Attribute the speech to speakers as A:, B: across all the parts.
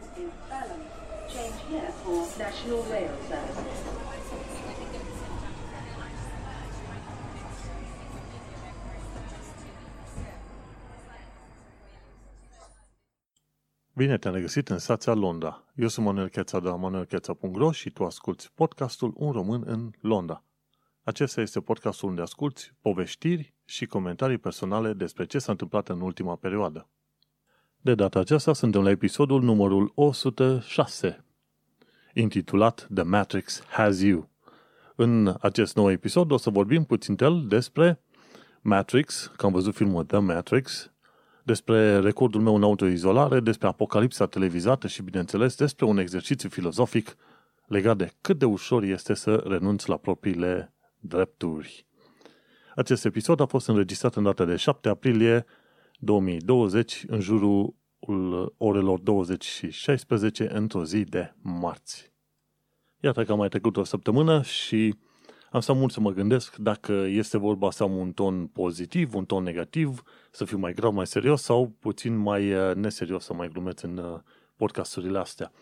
A: station is Balham. Change here for National Rail Service.
B: Bine te-am regăsit în stația Londra. Eu sunt Manuel Cheța de la manuelcheța.ro și tu asculti podcastul Un român în Londra. Acesta este podcastul unde asculti poveștiri și comentarii personale despre ce s-a întâmplat în ultima perioadă. De data aceasta suntem la episodul numărul 106, intitulat The Matrix Has You. În acest nou episod o să vorbim puțin el despre Matrix, că am văzut filmul The Matrix, despre recordul meu în autoizolare, despre apocalipsa televizată și, bineînțeles, despre un exercițiu filozofic legat de cât de ușor este să renunți la propriile drepturi. Acest episod a fost înregistrat în data de 7 aprilie 2020 în jurul orelor 20 și 16 într-o zi de marți. Iată că am mai trecut o săptămână și am stat mult să mă gândesc dacă este vorba să am un ton pozitiv, un ton negativ, să fiu mai grav, mai serios sau puțin mai uh, neserios să mai glumeț în uh, podcasturile astea.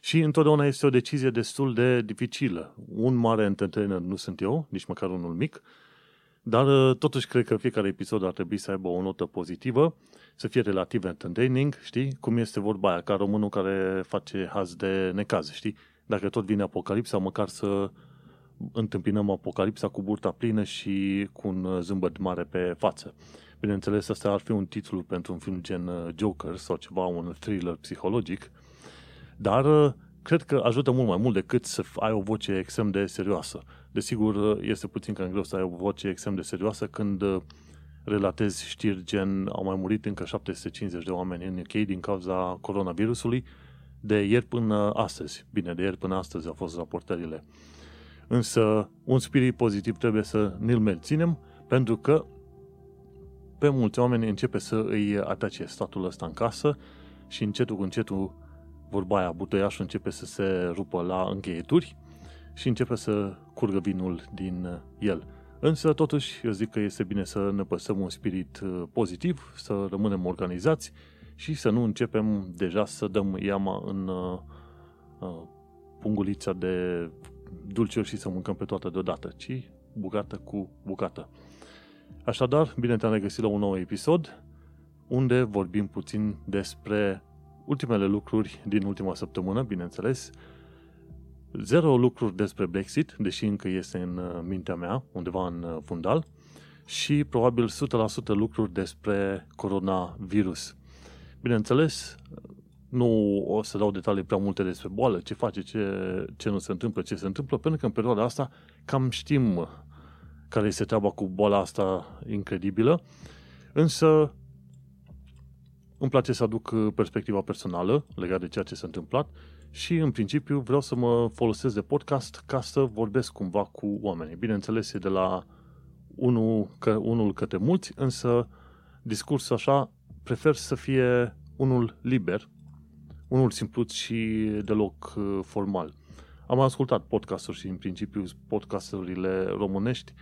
B: Și întotdeauna este o decizie destul de dificilă. Un mare entertainer nu sunt eu, nici măcar unul mic, dar uh, totuși cred că fiecare episod ar trebui să aibă o notă pozitivă, să fie relativ entertaining, știi? Cum este vorba aia, ca românul care face haz de necaz, știi? Dacă tot vine apocalipsa, măcar să întâmpinăm apocalipsa cu burta plină și cu un zâmbăt mare pe față. Bineînțeles, asta ar fi un titlu pentru un film gen uh, Joker sau ceva, un thriller psihologic, dar uh, cred că ajută mult mai mult decât să ai o voce extrem de serioasă. Desigur, uh, este puțin cam greu să ai o voce extrem de serioasă când relatezi știri gen au mai murit încă 750 de oameni în UK din cauza coronavirusului de ieri până astăzi. Bine, de ieri până astăzi au fost raportările. Însă, un spirit pozitiv trebuie să ne-l menținem, pentru că pe mulți oameni începe să îi atace statul ăsta în casă și încetul cu încetul vorba aia, butoiașul începe să se rupă la încheieturi și începe să curgă vinul din el. Însă, totuși, eu zic că este bine să ne păsăm un spirit uh, pozitiv, să rămânem organizați și să nu începem deja să dăm iama în uh, uh, pungulița de dulciuri și să mâncăm pe toată deodată, ci bucată cu bucată. Așadar, bine te-am regăsit la un nou episod unde vorbim puțin despre ultimele lucruri din ultima săptămână, bineînțeles. Zero lucruri despre Brexit, deși încă este în uh, mintea mea, undeva în uh, fundal, și probabil 100% lucruri despre coronavirus. Bineînțeles, nu o să dau detalii prea multe despre boală, ce face, ce, ce nu se întâmplă, ce se întâmplă, pentru că în perioada asta cam știm care este treaba cu boala asta incredibilă, însă îmi place să aduc perspectiva personală legat de ceea ce s-a întâmplat și, în principiu, vreau să mă folosesc de podcast ca să vorbesc cumva cu oamenii. Bineînțeles, e de la unul, că, unul către mulți, însă discursul așa prefer să fie unul liber, unul simplu și deloc uh, formal. Am ascultat podcasturi și, în principiu, podcasturile românești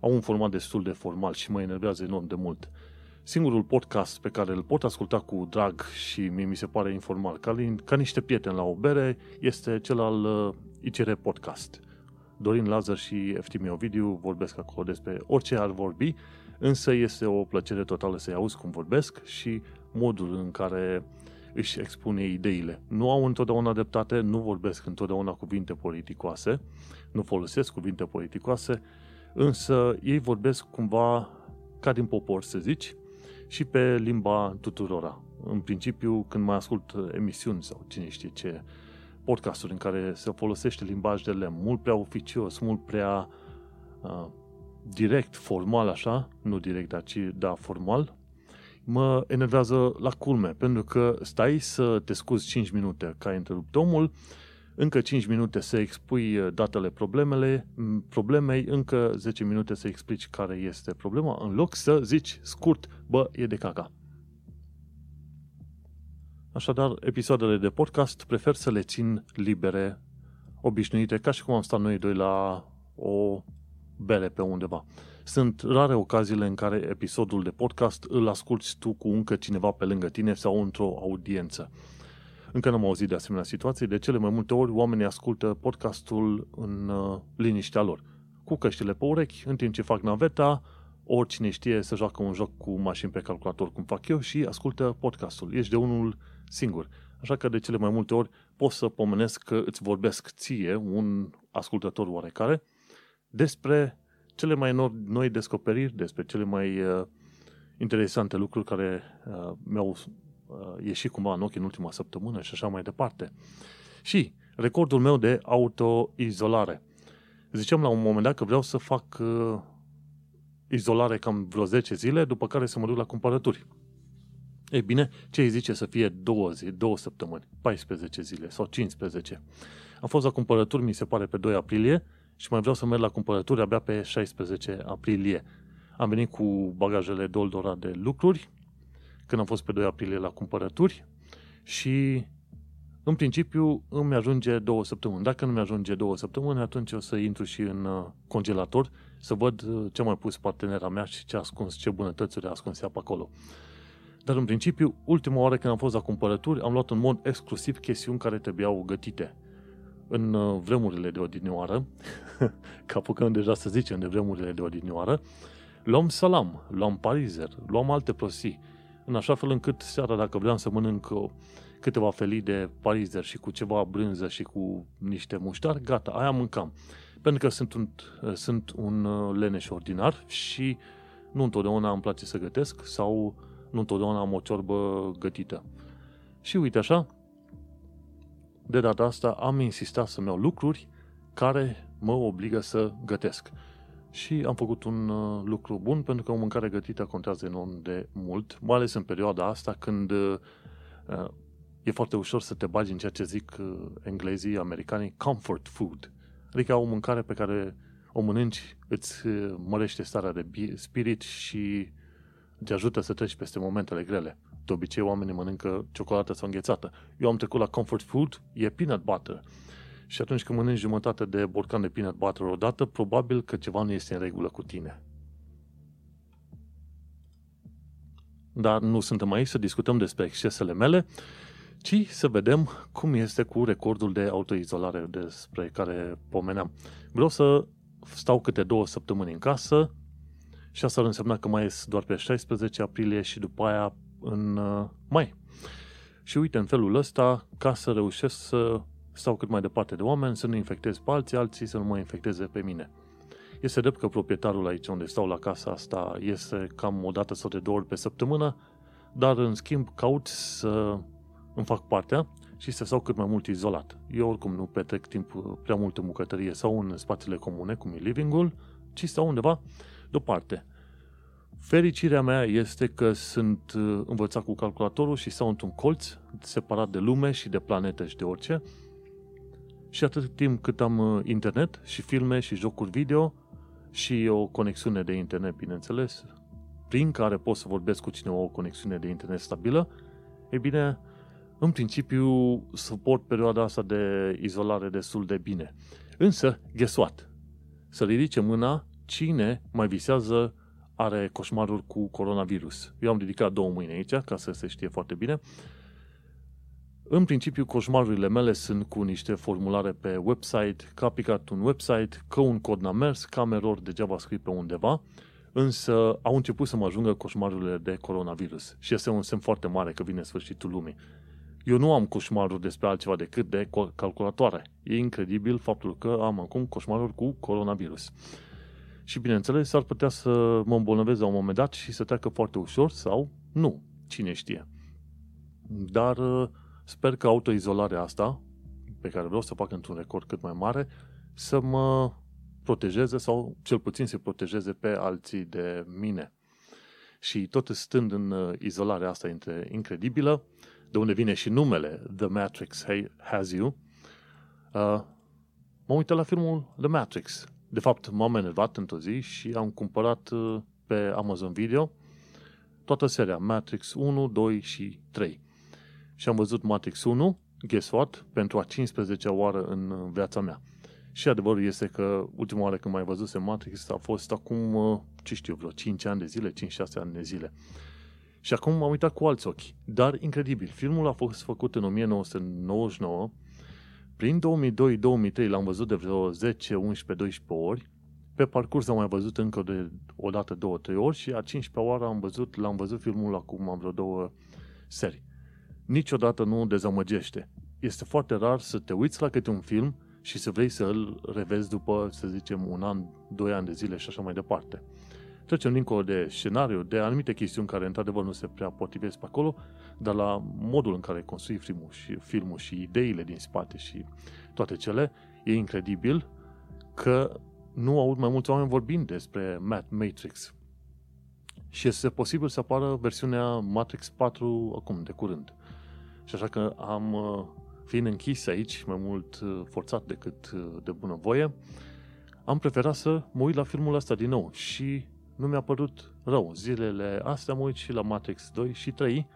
B: au un format destul de formal și mă enervează enorm de mult. Singurul podcast pe care îl pot asculta cu drag și mie mi se pare informal, ca, ca niște prieteni la o bere, este cel al uh, ICR Podcast. Dorin Lazar și Eftimi Ovidiu vorbesc acolo despre orice ar vorbi, însă este o plăcere totală să-i auzi cum vorbesc și modul în care își expune ideile. Nu au întotdeauna dreptate, nu vorbesc întotdeauna cuvinte politicoase, nu folosesc cuvinte politicoase, însă ei vorbesc cumva ca din popor, să zici, și pe limba tuturora. În principiu, când mai ascult emisiuni sau cine știe ce podcasturi în care se folosește limbaj de lemn, mult prea oficios, mult prea uh, direct, formal așa, nu direct, ci da, formal, mă enervează la culme, pentru că stai să te scuzi 5 minute ca întrerupt omul, încă 5 minute să expui uh, datele problemele, problemei, încă 10 minute să explici care este problema, în loc să zici scurt, bă, e de caca. Așadar, episoadele de podcast prefer să le țin libere, obișnuite, ca și cum am stat noi doi la o bere pe undeva. Sunt rare ocaziile în care episodul de podcast îl asculti tu cu încă cineva pe lângă tine sau într-o audiență. Încă nu am auzit de asemenea situații. De cele mai multe ori oamenii ascultă podcastul în uh, liniștea lor. Cu căștile pe urechi, în timp ce fac naveta, oricine știe să joacă un joc cu mașini pe calculator, cum fac eu, și ascultă podcastul. Ești de unul singur. Așa că de cele mai multe ori pot să pomenesc că îți vorbesc ție, un ascultător oarecare, despre cele mai noi descoperiri, despre cele mai uh, interesante lucruri care uh, mi-au uh, ieșit cumva în ochi în ultima săptămână și așa mai departe. Și recordul meu de autoizolare. Ziceam la un moment dat că vreau să fac uh, izolare cam vreo 10 zile, după care să mă duc la cumpărături. Ei bine, ce îi zice să fie două zi, două săptămâni, 14 zile sau 15. Am fost la cumpărături, mi se pare, pe 2 aprilie și mai vreau să merg la cumpărături abia pe 16 aprilie. Am venit cu bagajele doldora de lucruri, când am fost pe 2 aprilie la cumpărături și în principiu îmi ajunge două săptămâni. Dacă nu mi-ajunge două săptămâni, atunci o să intru și în uh, congelator să văd uh, ce mai pus partenera mea și ce a ascuns, ce bunătățuri a ascuns ea pe acolo. Dar în principiu, ultima oară când am fost la cumpărături, am luat în mod exclusiv chestiuni care trebuiau gătite. În uh, vremurile de odinioară, ca apucăm deja să zicem de vremurile de odinioară, luam salam, luam parizer, luam alte prostii, în așa fel încât seara, dacă vreau să mănânc câteva felii de parizer și cu ceva brânză și cu niște muștar, gata, aia mâncam. Pentru că sunt un, sunt un uh, leneș ordinar și nu întotdeauna îmi place să gătesc sau nu întotdeauna am o ciorbă gătită. Și uite așa, de data asta am insistat să-mi iau lucruri care mă obligă să gătesc. Și am făcut un uh, lucru bun pentru că o mâncare gătită contează enorm de mult, mai ales în perioada asta când uh, e foarte ușor să te bagi în ceea ce zic uh, englezii, americanii, comfort food. Adică o mâncare pe care o mănânci, îți uh, mărește starea de spirit și te ajută să treci peste momentele grele. De obicei, oamenii mănâncă ciocolată sau înghețată. Eu am trecut la comfort food, e peanut butter. Și atunci când mănânci jumătate de borcan de peanut butter odată, probabil că ceva nu este în regulă cu tine. Dar nu suntem aici să discutăm despre excesele mele, ci să vedem cum este cu recordul de autoizolare despre care pomeneam. Vreau să stau câte două săptămâni în casă și asta ar însemna că mai ies doar pe 16 aprilie și după aia în uh, mai. Și uite, în felul ăsta, ca să reușesc să stau cât mai departe de oameni, să nu infectez pe alții, alții să nu mă infecteze pe mine. Este drept că proprietarul aici unde stau la casa asta este cam o dată sau de două ori pe săptămână, dar în schimb caut să îmi fac partea și să stau cât mai mult izolat. Eu oricum nu petrec timp prea mult în bucătărie sau în spațiile comune, cum e living-ul, ci stau undeva deoparte. Fericirea mea este că sunt uh, învățat cu calculatorul și stau într-un colț separat de lume și de planetă și de orice. Și atât timp cât am uh, internet și filme și jocuri video și o conexiune de internet, bineînțeles, prin care pot să vorbesc cu cineva o conexiune de internet stabilă, e bine, în principiu suport perioada asta de izolare destul de bine. Însă, guess what? Să ridice mâna cine mai visează are coșmaruri cu coronavirus. Eu am ridicat două mâini aici, ca să se știe foarte bine. În principiu, coșmarurile mele sunt cu niște formulare pe website, că a picat un website, că un cod n-a mers, că am erori de JavaScript pe undeva, însă au început să mă ajungă coșmarurile de coronavirus. Și este un semn foarte mare că vine sfârșitul lumii. Eu nu am coșmaruri despre altceva decât de calculatoare. E incredibil faptul că am acum coșmaruri cu coronavirus. Și bineînțeles, s-ar putea să mă îmbolnăvesc la un moment dat și să treacă foarte ușor sau nu. Cine știe. Dar uh, sper că autoizolarea asta, pe care vreau să fac într-un record cât mai mare, să mă protejeze sau cel puțin să protejeze pe alții de mine. Și tot stând în uh, izolarea asta incredibilă, de unde vine și numele The Matrix Has You, uh, m-am uitat la filmul The Matrix. De fapt, m-am enervat într-o zi și am cumpărat uh, pe Amazon Video toată seria Matrix 1, 2 și 3. Și am văzut Matrix 1, guess what, pentru a 15-a oară în viața mea. Și adevărul este că ultima oară când mai văzusem Matrix a fost acum, uh, ce știu, vreo 5 ani de zile, 5-6 ani de zile. Și acum m-am uitat cu alți ochi. Dar, incredibil, filmul a fost făcut în 1999. Prin 2002-2003 l-am văzut de vreo 10, 11, 12 ori. Pe parcurs am mai văzut încă de o dată, două, trei ori și a 15 oară am văzut, l-am văzut filmul acum am vreo două serii. Niciodată nu dezamăgește. Este foarte rar să te uiți la câte un film și să vrei să îl revezi după, să zicem, un an, doi ani de zile și așa mai departe. Trecem dincolo de scenariu, de anumite chestiuni care într-adevăr nu se prea potrivesc pe acolo, dar la modul în care construi filmul și, filmul și ideile din spate și toate cele, e incredibil că nu aud mai mulți oameni vorbind despre Matrix. Și este posibil să apară versiunea Matrix 4 acum, de curând. Și așa că am, uh, fiind închis aici, mai mult uh, forțat decât uh, de bunăvoie, am preferat să mă uit la filmul ăsta din nou și nu mi-a părut rău. Zilele astea mă uit și la Matrix 2 și 3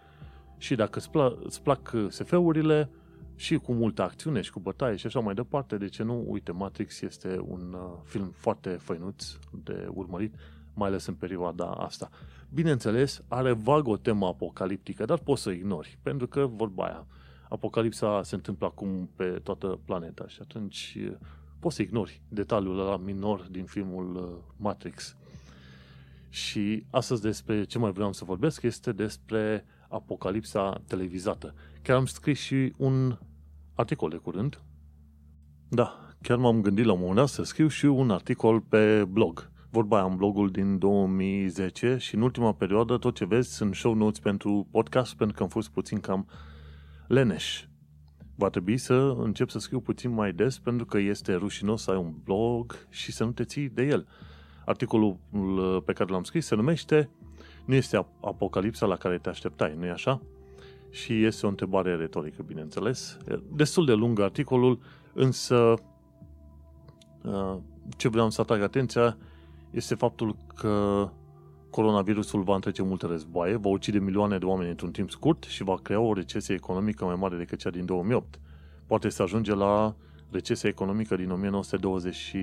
B: și dacă îți, pla- îți plac SF-urile și cu multă acțiune și cu bătaie și așa mai departe, de ce nu? Uite, Matrix este un uh, film foarte făinuț de urmărit, mai ales în perioada asta. Bineînțeles, are vag o temă apocaliptică, dar poți să ignori, pentru că vorba aia, apocalipsa se întâmplă acum pe toată planeta și atunci uh, poți să ignori detaliul ăla minor din filmul uh, Matrix. Și astăzi despre ce mai vreau să vorbesc este despre apocalipsa televizată. Chiar am scris și un articol de curând. Da, chiar m-am gândit la un moment dat să scriu și un articol pe blog. Vorba aia, am blogul din 2010 și în ultima perioadă tot ce vezi sunt show notes pentru podcast pentru că am fost puțin cam leneș. Va trebui să încep să scriu puțin mai des pentru că este rușinos să ai un blog și să nu te ții de el. Articolul pe care l-am scris se numește Nu este apocalipsa la care te așteptai, nu-i așa? Și este o întrebare retorică, bineînțeles. Destul de lung articolul, însă ce vreau să atrag atenția este faptul că coronavirusul va întrece multe războaie, va ucide milioane de oameni într-un timp scurt și va crea o recesie economică mai mare decât cea din 2008. Poate să ajunge la recesia economică din 1920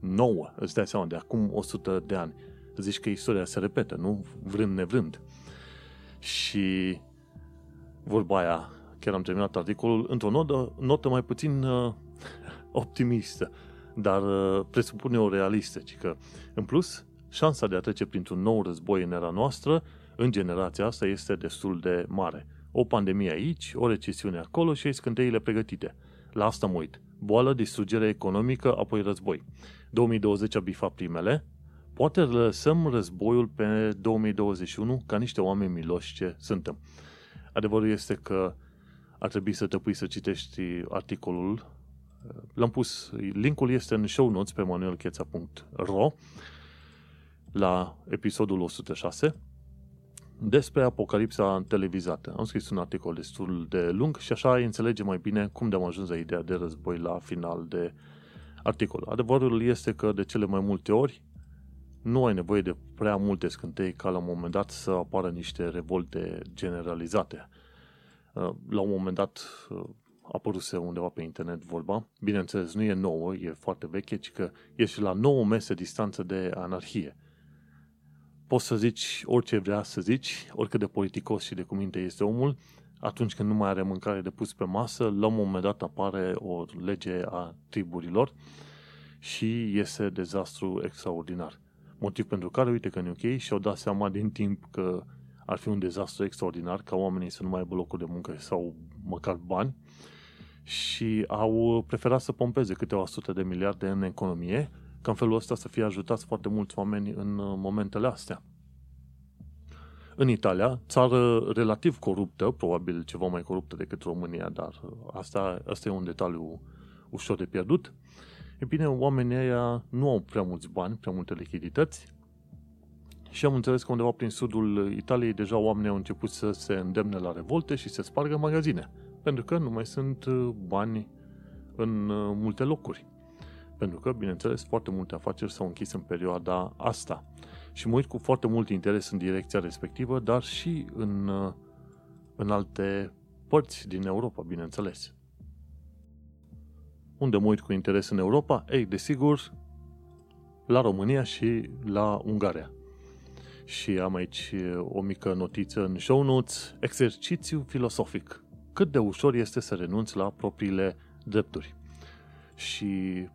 B: nouă, îți dai seama, de acum 100 de ani. Zici că istoria se repetă, nu? Vrând nevrând. Și vorba aia, chiar am terminat articolul, într-o notă, notă mai puțin uh, optimistă, dar uh, presupune o realistă, ci că, în plus, șansa de a trece printr-un nou război în era noastră, în generația asta, este destul de mare. O pandemie aici, o recesiune acolo și ai scânteile pregătite. La asta mă uit. Boală, distrugere economică, apoi război. 2020 a bifat primele, poate lăsăm războiul pe 2021 ca niște oameni miloși ce suntem. Adevărul este că ar trebui să te pui să citești articolul. L-am pus, linkul este în show notes pe manuelcheța.ro la episodul 106 despre apocalipsa televizată. Am scris un articol destul de lung și așa înțelege mai bine cum de-am ajuns la ideea de război la final de articol. Adevărul este că de cele mai multe ori nu ai nevoie de prea multe scântei ca la un moment dat să apară niște revolte generalizate. Uh, la un moment dat uh, apăruse undeva pe internet vorba. Bineînțeles, nu e nouă, e foarte veche, ci că e și la 9 mese distanță de anarhie. Poți să zici orice vrea să zici, oricât de politicos și de cuminte este omul, atunci când nu mai are mâncare de pus pe masă, la un moment dat apare o lege a triburilor și iese dezastru extraordinar. Motiv pentru care, uite că în UK și-au dat seama din timp că ar fi un dezastru extraordinar ca oamenii să nu mai aibă locuri de muncă sau măcar bani și au preferat să pompeze câteva sute de miliarde în economie ca în felul ăsta să fie ajutați foarte mulți oameni în momentele astea. În Italia, țară relativ coruptă, probabil ceva mai coruptă decât România, dar asta, asta e un detaliu ușor de pierdut. E bine, oamenii ăia nu au prea mulți bani, prea multe lichidități. Și am înțeles că undeva prin sudul Italiei deja oamenii au început să se îndemne la revolte și să spargă magazine, pentru că nu mai sunt bani în multe locuri. Pentru că, bineînțeles, foarte multe afaceri s-au închis în perioada asta și mă uit cu foarte mult interes în direcția respectivă, dar și în, uh, în alte părți din Europa, bineînțeles. Unde mă uit cu interes în Europa? Ei, desigur, la România și la Ungaria. Și am aici o mică notiță în show notes. Exercițiu filosofic. Cât de ușor este să renunți la propriile drepturi? Și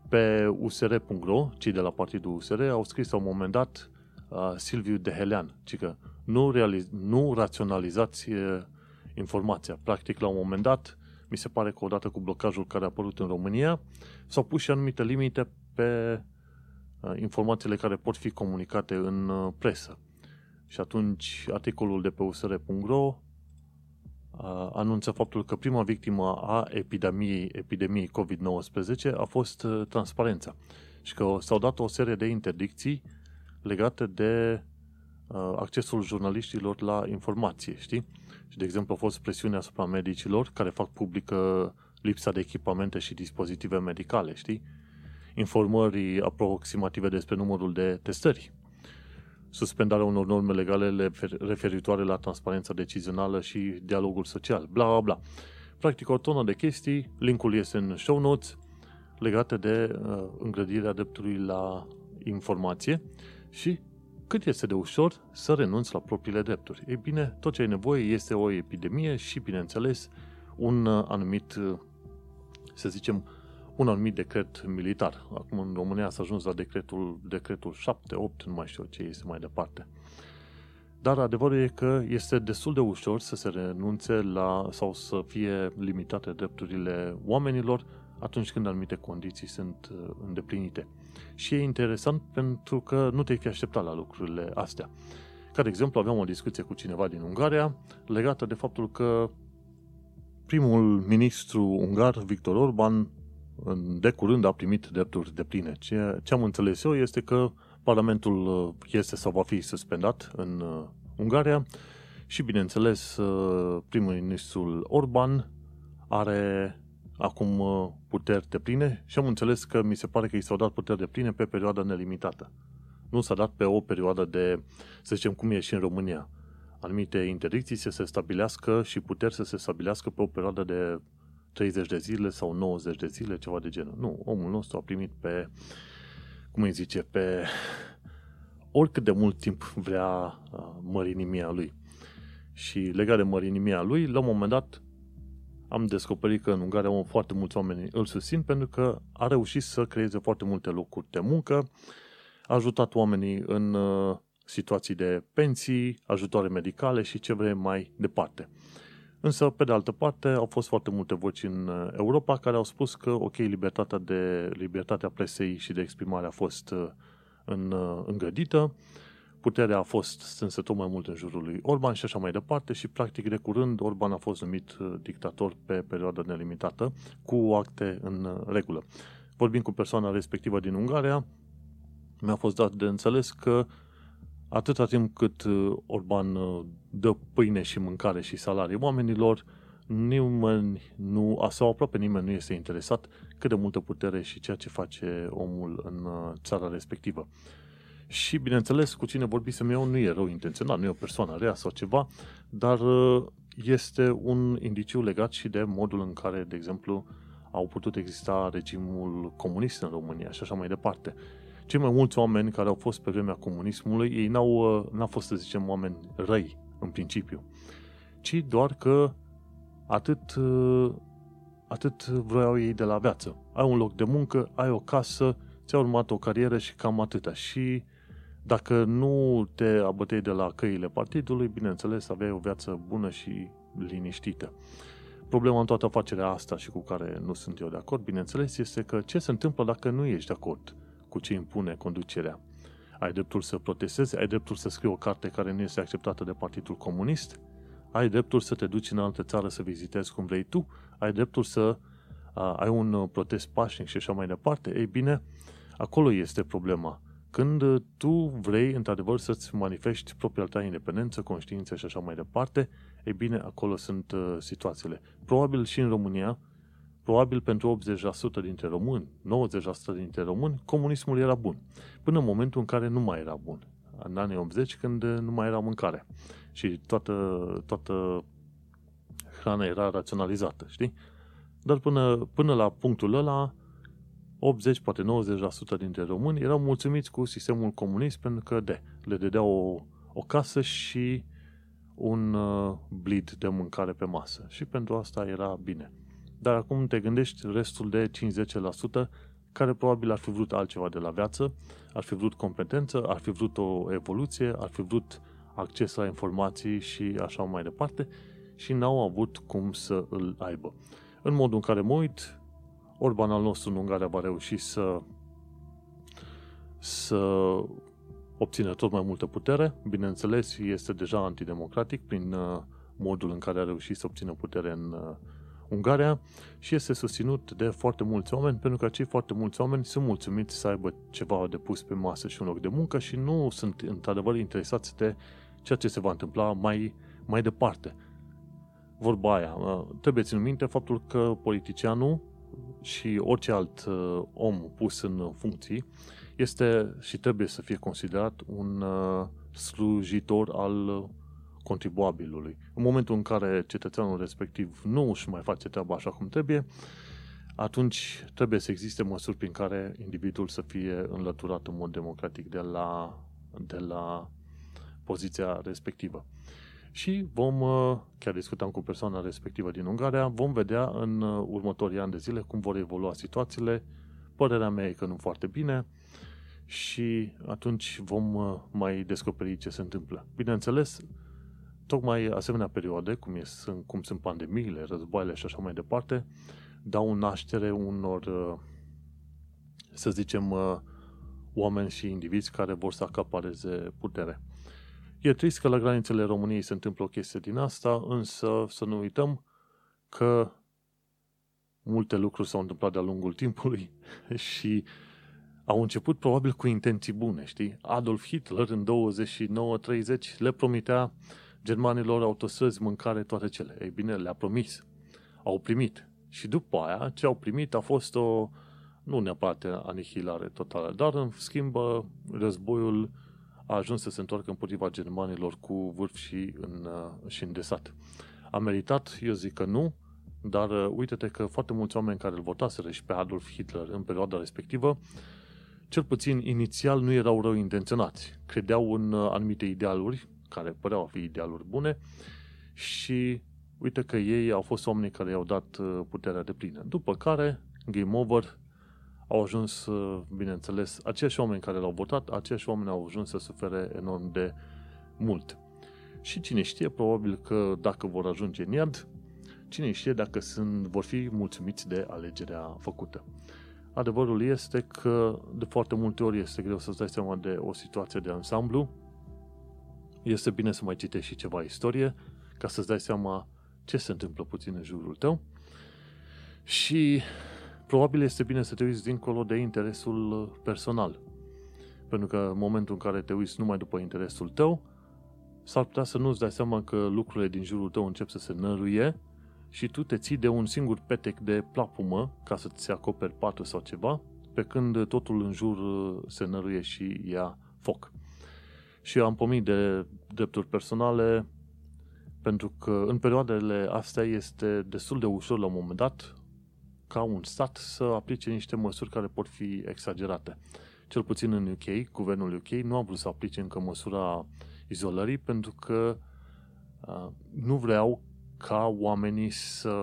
B: pe usr.ro, cei de la partidul USR, au scris la un moment dat uh, Silviu Dehelean, ci că nu, realiz- nu raționalizați uh, informația. Practic, la un moment dat, mi se pare că odată cu blocajul care a apărut în România, s-au pus și anumite limite pe uh, informațiile care pot fi comunicate în uh, presă. Și atunci articolul de pe usr.ro uh, anunță faptul că prima victimă a epidemiei, epidemiei COVID-19 a fost transparența și că s-au dat o serie de interdicții legate de accesul jurnaliștilor la informație, știi? Și, de exemplu, a fost presiune asupra medicilor care fac publică lipsa de echipamente și dispozitive medicale, știi? Informări aproximative despre numărul de testări. Suspendarea unor norme legale referitoare la transparența decizională și dialogul social, bla bla bla. Practic o tonă de chestii, linkul este în show notes, legate de uh, îngrădirea dreptului la informație și cât este de ușor să renunți la propriile drepturi. Ei bine, tot ce ai nevoie este o epidemie și, bineînțeles, un uh, anumit, uh, să zicem, un anumit decret militar. Acum în România s-a ajuns la decretul, decretul 7, 8, nu mai știu ce este mai departe. Dar adevărul e că este destul de ușor să se renunțe la sau să fie limitate drepturile oamenilor atunci când anumite condiții sunt uh, îndeplinite. Și e interesant pentru că nu te-ai fi așteptat la lucrurile astea. Ca de exemplu, aveam o discuție cu cineva din Ungaria legată de faptul că primul ministru ungar, Victor Orban, de curând a primit drepturi de pline. Ce, ce am înțeles eu este că Parlamentul uh, este sau va fi suspendat în uh, Ungaria și, bineînțeles, primul ministru Orban are acum uh, puteri de pline și am înțeles că mi se pare că i s-au dat puteri de pline pe perioada nelimitată. Nu s-a dat pe o perioadă de, să zicem, cum e și în România. Anumite interdicții să se stabilească și puteri să se stabilească pe o perioadă de 30 de zile sau 90 de zile, ceva de genul. Nu, omul nostru a primit pe, cum îi zice, pe oricât de mult timp vrea uh, mărinimia lui. Și legat de mărinimia lui, la un moment dat am descoperit că în Ungaria foarte mulți oameni îl susțin pentru că a reușit să creeze foarte multe locuri de muncă, a ajutat oamenii în uh, situații de pensii, ajutoare medicale și ce vrei mai departe. Însă, pe de altă parte, au fost foarte multe voci în uh, Europa care au spus că, ok, libertatea, de, libertatea presei și de exprimare a fost uh, în, îngrădită, puterea a fost strânsă tot mai mult în jurul lui Orban și așa mai departe și practic de curând Orban a fost numit uh, dictator pe perioadă nelimitată cu acte în uh, regulă. Vorbind cu persoana respectivă din Ungaria, mi-a fost dat de înțeles că atâta timp cât uh, Orban dă pâine și mâncare și salarii oamenilor, nimeni nu, sau aproape nimeni nu este interesat cât de multă putere și ceea ce face omul în țara respectivă. Și, bineînțeles, cu cine vorbisem eu nu e rău intenționat, nu e o persoană rea sau ceva, dar uh, este un indiciu legat și de modul în care, de exemplu, au putut exista regimul comunist în România și așa mai departe. Cei mai mulți oameni care au fost pe vremea comunismului, ei n-au, uh, n-au fost, să zicem, oameni răi, în principiu, ci doar că atât, uh, atât vreau ei de la viață. Ai un loc de muncă, ai o casă, ți-a urmat o carieră și cam atâta. Și dacă nu te abătei de la căile partidului, bineînțeles, aveai o viață bună și liniștită. Problema în toată afacerea asta și cu care nu sunt eu de acord, bineînțeles, este că ce se întâmplă dacă nu ești de acord cu ce impune conducerea? Ai dreptul să protestezi, ai dreptul să scrii o carte care nu este acceptată de Partidul Comunist, ai dreptul să te duci în altă țară să vizitezi cum vrei tu, ai dreptul să a, ai un protest pașnic și așa mai departe. Ei bine, acolo este problema când uh, tu vrei, într-adevăr, să-ți manifesti propria ta independență, conștiință și așa mai departe, e bine, acolo sunt uh, situațiile. Probabil și în România, probabil pentru 80% dintre români, 90% dintre români, comunismul era bun. Până în momentul în care nu mai era bun. În anii 80, când uh, nu mai era mâncare. Și toată, toată hrana era raționalizată, știi? Dar până, până la punctul ăla, 80, poate 90% dintre români erau mulțumiți cu sistemul comunist pentru că de, le dădea o, o casă și un uh, blid de mâncare pe masă. Și pentru asta era bine. Dar acum te gândești restul de 50% care probabil ar fi vrut altceva de la viață, ar fi vrut competență, ar fi vrut o evoluție, ar fi vrut acces la informații și așa mai departe și n-au avut cum să îl aibă. În modul în care mă uit, Orban al nostru în Ungaria va reuși să să obțină tot mai multă putere. Bineînțeles, este deja antidemocratic prin uh, modul în care a reușit să obțină putere în uh, Ungaria și este susținut de foarte mulți oameni, pentru că acei foarte mulți oameni sunt mulțumiți să aibă ceva de pus pe masă și un loc de muncă și nu sunt într-adevăr interesați de ceea ce se va întâmpla mai, mai departe. Vorba aia, uh, trebuie ținut minte faptul că politicianul și orice alt om pus în funcții este și trebuie să fie considerat un uh, slujitor al contribuabilului. În momentul în care cetățeanul respectiv nu își mai face treaba așa cum trebuie, atunci trebuie să existe măsuri prin care individul să fie înlăturat în mod democratic de la, de la poziția respectivă. Și vom, uh, chiar discutam cu persoana respectivă din Ungaria, vom vedea în uh, următorii ani de zile cum vor evolua situațiile. Părerea mea e că nu foarte bine, și atunci vom uh, mai descoperi ce se întâmplă. Bineînțeles, tocmai asemenea perioade, cum, e, cum sunt pandemiile, războaiele și așa mai departe, dau naștere unor, uh, să zicem, uh, oameni și indivizi care vor să acapareze putere. E trist că la granițele României se întâmplă o chestie din asta, însă să nu uităm că multe lucruri s-au întâmplat de-a lungul timpului și uh, au început probabil cu intenții bune, știi? Adolf Hitler în 29-30 le promitea germanilor autostrăzi, mâncare, toate cele. Ei bine, le-a promis. Au primit. Și după aia, ce au primit a fost o, nu neapărat anihilare totală, dar în schimb războiul a ajuns să se întoarcă împotriva germanilor cu vârf și, în, și îndesat. A meritat? Eu zic că nu, dar uite-te că foarte mulți oameni care îl votaseră și pe Adolf Hitler în perioada respectivă cel puțin inițial nu erau rău intenționați. Credeau în uh, anumite idealuri, care păreau a fi idealuri bune, și uite că ei au fost oamenii care i-au dat uh, puterea de plină. După care, game over, au ajuns, uh, bineînțeles, aceiași oameni care l-au votat, aceiași oameni au ajuns să sufere enorm de mult. Și cine știe, probabil că dacă vor ajunge în iad, cine știe dacă sunt, vor fi mulțumiți de alegerea făcută. Adevărul este că de foarte multe ori este greu să-ți dai seama de o situație de ansamblu. Este bine să mai citești și ceva istorie ca să-ți dai seama ce se întâmplă puțin în jurul tău. Și probabil este bine să te uiți dincolo de interesul personal. Pentru că în momentul în care te uiți numai după interesul tău, s-ar putea să nu-ți dai seama că lucrurile din jurul tău încep să se năruie și tu te ții de un singur petec de plapumă ca să-ți acoperi patul sau ceva, pe când totul în jur uh, se năruie și ia foc. Și am pomit de drepturi personale pentru că în perioadele astea este destul de ușor la un moment dat ca un stat să aplice niște măsuri care pot fi exagerate. Cel puțin în UK, guvernul UK nu a vrut să aplice încă măsura izolării pentru că uh, nu vreau ca oamenii să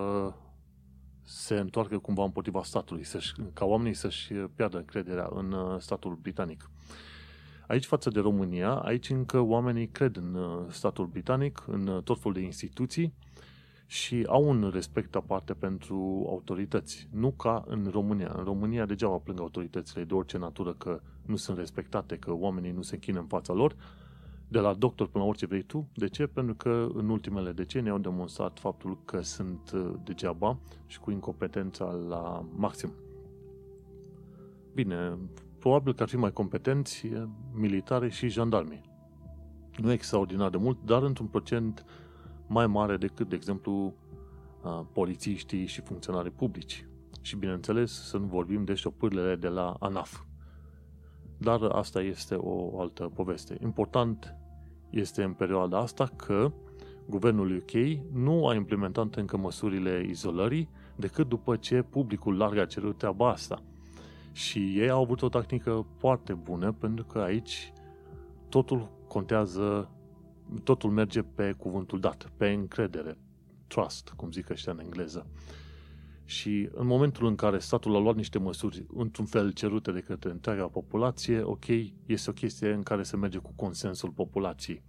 B: se întoarcă cumva împotriva statului, să ca oamenii să-și piardă încrederea în uh, statul britanic. Aici, față de România, aici încă oamenii cred în uh, statul britanic, în uh, tot felul de instituții și au un respect aparte pentru autorități. Nu ca în România. În România degeaba plâng autoritățile de orice natură că nu sunt respectate, că oamenii nu se închină în fața lor, de la doctor până la orice vrei tu. De ce? Pentru că în ultimele decenii au demonstrat faptul că sunt uh, degeaba și cu incompetența la maxim. Bine, probabil că ar fi mai competenți militare și jandarmi. Nu extraordinar de mult, dar într-un procent mai mare decât, de exemplu, uh, polițiștii și funcționarii publici. Și, bineînțeles, să nu vorbim de șopârlele de la ANAF. Dar asta este o altă poveste. Important este în perioada asta că guvernul UK nu a implementat încă măsurile izolării decât după ce publicul larg a cerut treaba asta. Și ei au avut o tehnică foarte bună pentru că aici totul contează totul merge pe cuvântul dat, pe încredere, trust, cum zic ăștia în engleză. Și în momentul în care statul a luat niște măsuri într-un fel cerute de către întreaga populație, ok, este o chestie în care se merge cu consensul populației.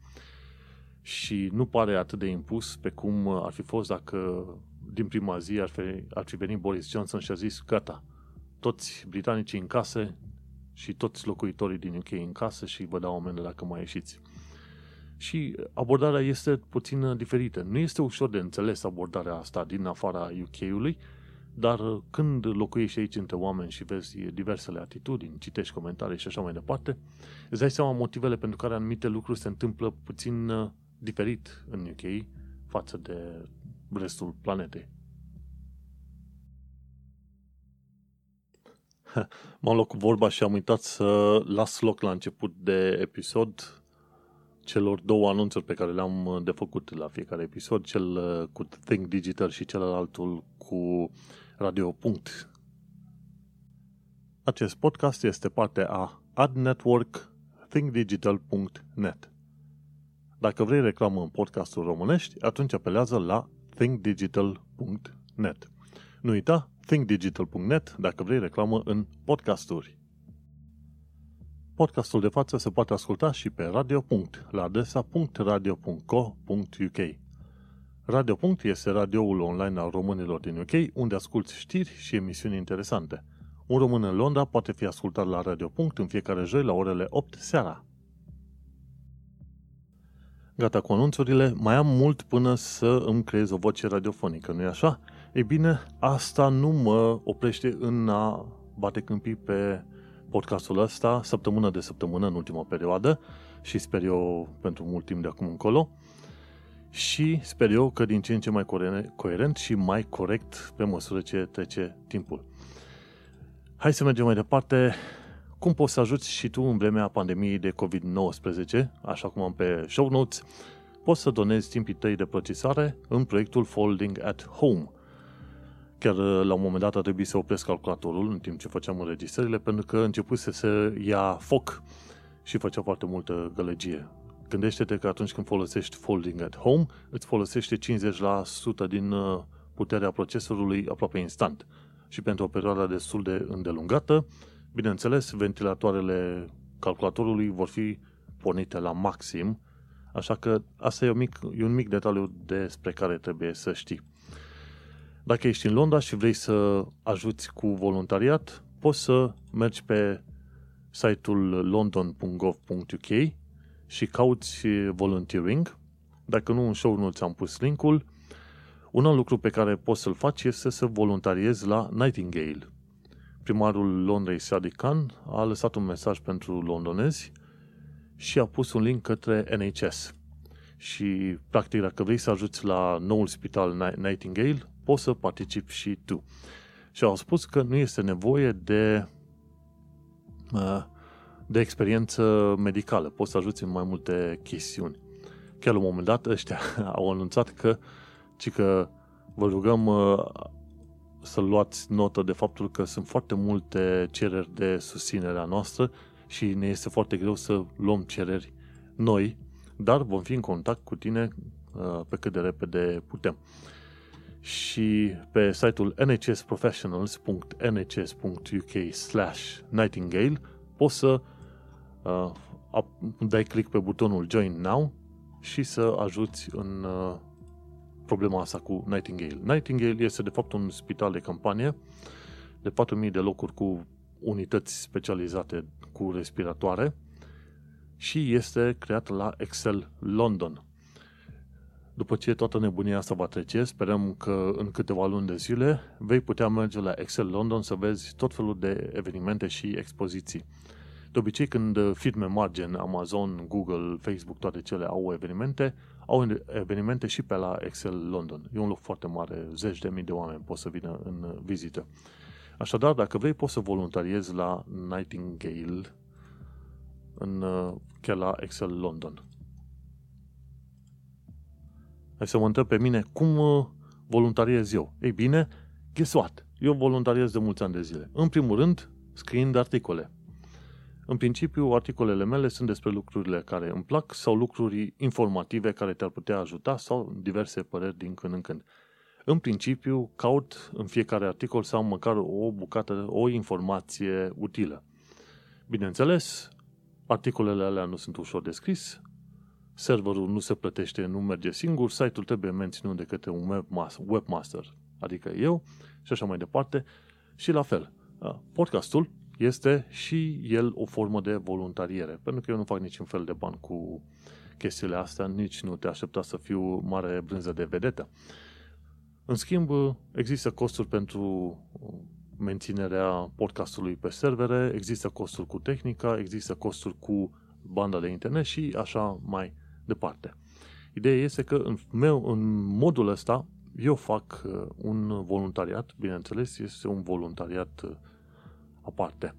B: Și nu pare atât de impus pe cum ar fi fost dacă din prima zi ar fi, ar fi venit Boris Johnson și a zis, gata, toți britanicii în case și toți locuitorii din UK în casă și vă dau amendă dacă mai ieșiți. Și abordarea este puțin diferită. Nu este ușor de înțeles abordarea asta din afara UK-ului, dar când locuiești aici între oameni și vezi diversele atitudini, citești comentarii și așa mai departe, îți dai seama motivele pentru care anumite lucruri se întâmplă puțin uh, diferit în UK față de restul planetei. M-am luat cu vorba și am uitat să las loc la început de episod celor două anunțuri pe care le-am uh, de făcut la fiecare episod, cel uh, cu Think Digital și celălaltul cu Radio. Punct. Acest podcast este parte a Ad Network thinkdigital.net. Dacă vrei reclamă în podcastul românești, atunci apelează la thinkdigital.net. Nu uita, thinkdigital.net dacă vrei reclamă în podcasturi. Podcastul de față se poate asculta și pe Radio. la adresa .radio.co.uk. Radio. este radioul online al românilor din UK, unde asculti știri și emisiuni interesante. Un român în Londra poate fi ascultat la Radio. în fiecare joi la orele 8 seara. Gata cu anunțurile, mai am mult până să îmi creez o voce radiofonică, nu-i așa? Ei bine, asta nu mă oprește în a bate câmpii pe podcastul ăsta săptămână de săptămână în ultima perioadă și sper eu pentru mult timp de acum încolo și sper eu că din ce în ce mai coerent și mai corect pe măsură ce trece timpul. Hai să mergem mai departe. Cum poți să ajuți și tu în vremea pandemiei de COVID-19, așa cum am pe show notes, poți să donezi timpii tăi de procesare în proiectul Folding at Home – Chiar uh, la un moment dat a trebuit să opresc calculatorul în timp ce făceam înregistrările pentru că începuse să ia foc și făcea foarte multă gălăgie. Gândește-te că atunci când folosești Folding at Home, îți folosește 50% din uh, puterea procesorului aproape instant. Și pentru o perioadă destul de îndelungată, bineînțeles, ventilatoarele calculatorului vor fi pornite la maxim, așa că asta e un mic, e un mic detaliu despre care trebuie să știi. Dacă ești în Londra și vrei să ajuți cu voluntariat, poți să mergi pe site-ul london.gov.uk și cauți volunteering. Dacă nu, în show nu ți-am pus linkul. Un alt lucru pe care poți să-l faci este să voluntariezi la Nightingale. Primarul Londrei, Sadiq Khan, a lăsat un mesaj pentru londonezi și a pus un link către NHS. Și, practic, dacă vrei să ajuți la noul spital Nightingale, poți să participi și tu. Și au spus că nu este nevoie de, uh, de experiență medicală, poți să ajuți în mai multe chestiuni. Chiar la un moment dat ăștia au anunțat că, ci că vă rugăm uh, să luați notă de faptul că sunt foarte multe cereri de susținere a noastră și ne este foarte greu să luăm cereri noi, dar vom fi în contact cu tine uh, pe cât de repede putem și pe site-ul nhsprofessionals.nhs.uk slash nightingale poți să uh, dai click pe butonul Join Now și să ajuți în uh, problema asta cu Nightingale. Nightingale este de fapt un spital de campanie de 4.000 de locuri cu unități specializate cu respiratoare și este creat la Excel London. După ce toată nebunia asta va trece, sperăm că în câteva luni de zile vei putea merge la Excel London să vezi tot felul de evenimente și expoziții. De obicei, când firme mari gen Amazon, Google, Facebook, toate cele au evenimente, au evenimente și pe la Excel London. E un loc foarte mare, zeci de mii de oameni pot să vină în vizită. Așadar, dacă vrei, poți să voluntariezi la Nightingale în, chiar la Excel London. Hai să mă întreb pe mine, cum uh, voluntariez eu? Ei bine, guess what? Eu voluntariez de mulți ani de zile. În primul rând, scriind articole. În principiu, articolele mele sunt despre lucrurile care îmi plac sau lucruri informative care te-ar putea ajuta sau diverse păreri din când în când. În principiu, caut în fiecare articol să am măcar o bucată, o informație utilă. Bineînțeles, articolele alea nu sunt ușor de scris, serverul nu se plătește, nu merge singur, site-ul trebuie menținut de către un webmaster, adică eu, și așa mai departe. Și la fel, podcastul este și el o formă de voluntariere, pentru că eu nu fac niciun fel de bani cu chestiile astea, nici nu te aștepta să fiu mare brânză de vedetă. În schimb, există costuri pentru menținerea podcastului pe servere, există costuri cu tehnica, există costuri cu banda de internet și așa mai departe. Ideea este că în, meu, în modul ăsta eu fac uh, un voluntariat, bineînțeles, este un voluntariat uh, aparte.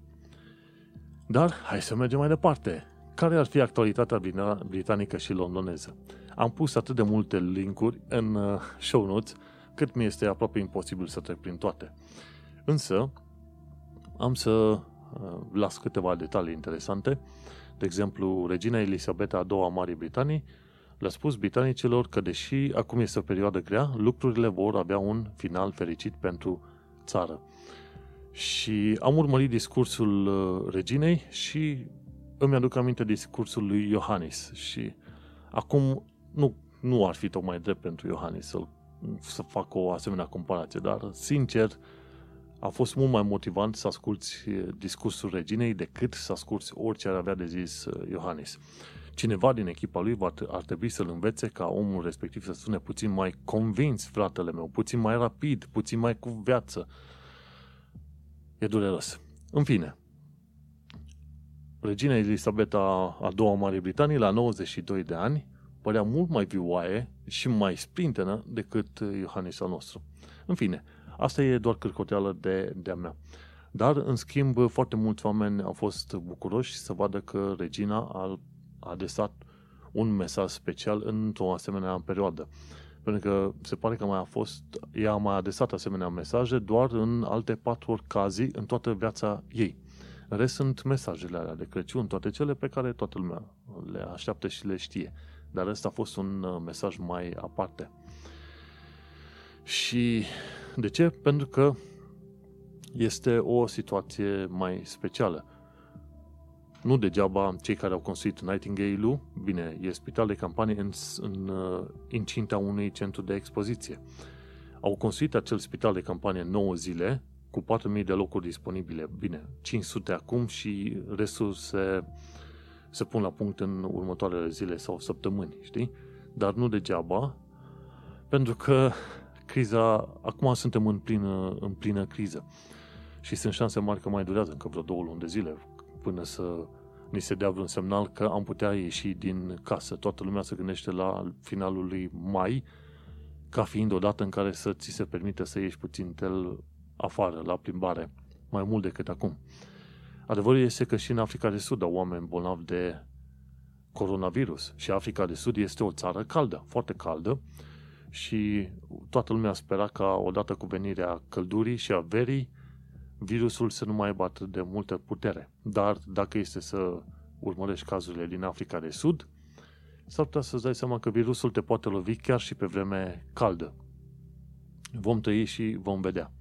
B: Dar hai să mergem mai departe. Care ar fi actualitatea britanică și londoneză? Am pus atât de multe linkuri în uh, show notes cât mi este aproape imposibil să trec prin toate. Însă, am să las câteva detalii interesante. De exemplu, regina Elisabeta a II a Marii Britanii le-a spus britanicilor că deși acum este o perioadă grea, lucrurile vor avea un final fericit pentru țară. Și am urmărit discursul uh, reginei și îmi aduc aminte discursul lui Iohannis și acum nu, nu ar fi tocmai drept pentru Iohannis să, să facă o asemenea comparație, dar sincer a fost mult mai motivant să asculti uh, discursul reginei decât să asculti orice ar avea de zis uh, Iohannis cineva din echipa lui va, ar trebui să-l învețe ca omul respectiv să sune puțin mai convins, fratele meu, puțin mai rapid, puțin mai cu viață. E dureros. În fine, regina Elisabeta a doua Marii Britanii, la 92 de ani, părea mult mai vioaie și mai sprintenă decât Iohannis al nostru. În fine, asta e doar cârcoteală de, de-a mea. Dar, în schimb, foarte mulți oameni au fost bucuroși să vadă că regina a a adresat un mesaj special într-o asemenea perioadă. Pentru că se pare că mai a fost, ea a mai adresat asemenea mesaje doar în alte patru ocazii în toată viața ei. În rest sunt mesajele alea de Crăciun, toate cele pe care toată lumea le așteaptă și le știe. Dar ăsta a fost un uh, mesaj mai aparte. Și de ce? Pentru că este o situație mai specială. Nu degeaba cei care au construit Nightingale-ul, bine, e spital de campanie în, în uh, incinta unui centru de expoziție. Au construit acel spital de campanie 9 zile, cu 4.000 de locuri disponibile. Bine, 500 acum și restul se, se pun la punct în următoarele zile sau săptămâni, știi? Dar nu degeaba, pentru că criza, acum suntem în plină, în plină criză și sunt șanse mari că mai durează încă vreo două luni de zile, până să ni se dea vreun semnal că am putea ieși din casă. Toată lumea se gândește la finalul lui mai ca fiind o dată în care să ți se permite să ieși puțin tel afară, la plimbare, mai mult decât acum. Adevărul este că și în Africa de Sud au oameni bolnavi de coronavirus și Africa de Sud este o țară caldă, foarte caldă și toată lumea spera ca odată cu venirea căldurii și a verii virusul să nu mai aibă atât de multă putere. Dar dacă este să urmărești cazurile din Africa de Sud, s-ar putea să-ți dai seama că virusul te poate lovi chiar și pe vreme caldă. Vom trăi și vom vedea.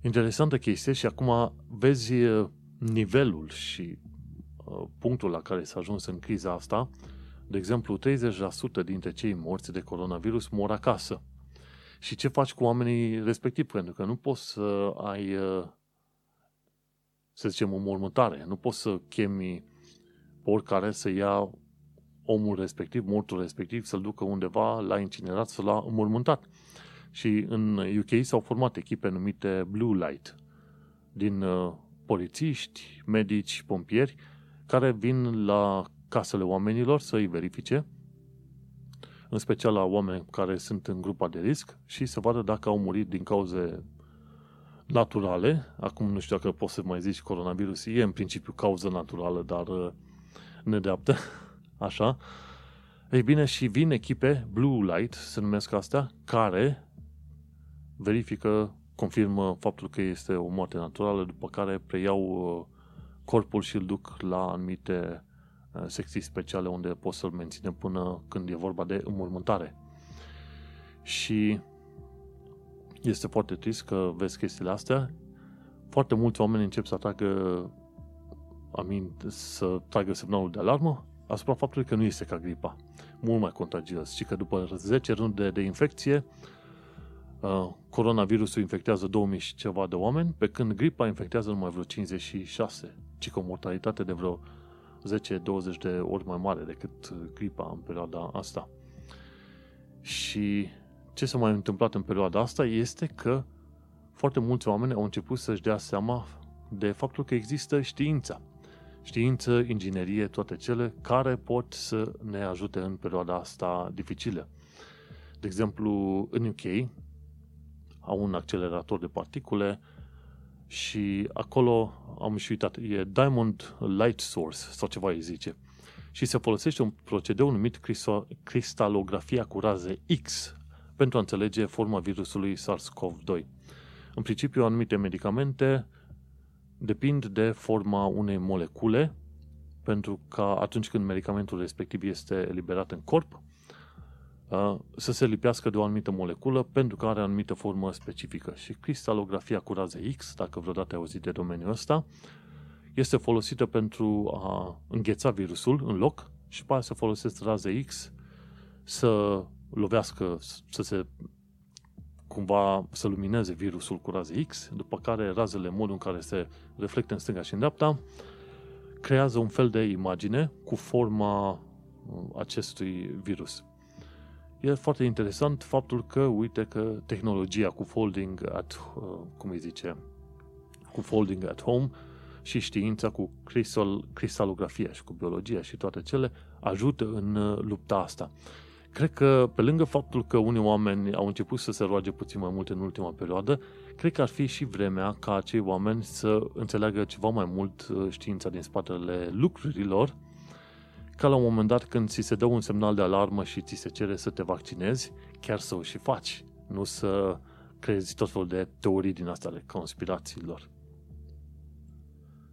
B: Interesantă chestie și acum vezi uh, nivelul și uh, punctul la care s-a ajuns în criza asta. De exemplu, 30% dintre cei morți de coronavirus mor acasă. Și ce faci cu oamenii respectivi, pentru că nu poți să ai, uh, să zicem, o mormântare, nu poți să chemi pe oricare să ia omul respectiv, mortul respectiv, să-l ducă undeva la incinerat, să-l a înmormântat. Și în UK s-au format echipe numite Blue Light, din uh, polițiști, medici, pompieri, care vin la casele oamenilor să îi verifice în special la oameni care sunt în grupa de risc și să vadă dacă au murit din cauze naturale. Acum nu știu dacă poți să mai zici coronavirus, e în principiu cauză naturală, dar uh, nedreaptă, așa. Ei bine, și vin echipe, Blue Light se numesc astea, care verifică, confirmă faptul că este o moarte naturală, după care preiau uh, corpul și îl duc la anumite uh, secții speciale unde poți să-l menține până când e vorba de înmormântare. Și este foarte trist că vezi chestiile astea. Foarte mulți oameni încep să atragă amin, să tragă semnalul de alarmă asupra faptului că nu este ca gripa. Mult mai contagios. Și că după 10 runde de infecție, uh, coronavirusul infectează 2000 și ceva de oameni, pe când gripa infectează numai vreo 56, ci cu o mortalitate de vreo 10-20 de ori mai mare decât gripa în perioada asta. Și ce s-a mai întâmplat în perioada asta este că foarte mulți oameni au început să-și dea seama de faptul că există știința. Știință, inginerie, toate cele care pot să ne ajute în perioada asta dificilă. De exemplu, în UK au un accelerator de particule și acolo am și uitat, e Diamond Light Source sau ceva îi zice. Și se folosește un procedeu numit cristalografia cu raze X pentru a înțelege forma virusului SARS-CoV-2. În principiu, anumite medicamente depind de forma unei molecule, pentru că atunci când medicamentul respectiv este eliberat în corp, să se lipească de o anumită moleculă pentru că are o anumită formă specifică. Și cristalografia cu raze X, dacă vreodată ai auzit de domeniul ăsta, este folosită pentru a îngheța virusul în loc și pe aia să folosesc raze X să lovească, să se cumva să lumineze virusul cu raze X, după care razele, modul în care se reflectă în stânga și în dreapta, creează un fel de imagine cu forma uh, acestui virus. E foarte interesant faptul că, uite, că tehnologia cu folding at, uh, cum îi zice, cu folding at home și știința cu cristal, cristalografia și cu biologia și toate cele ajută în uh, lupta asta. Cred că, pe lângă faptul că unii oameni au început să se roage puțin mai mult în ultima perioadă, cred că ar fi și vremea ca acei oameni să înțeleagă ceva mai mult uh, știința din spatele lucrurilor, ca la un moment dat când ți se dă un semnal de alarmă și ți se cere să te vaccinezi, chiar să o și faci, nu să crezi tot felul de teorii din asta ale conspirațiilor.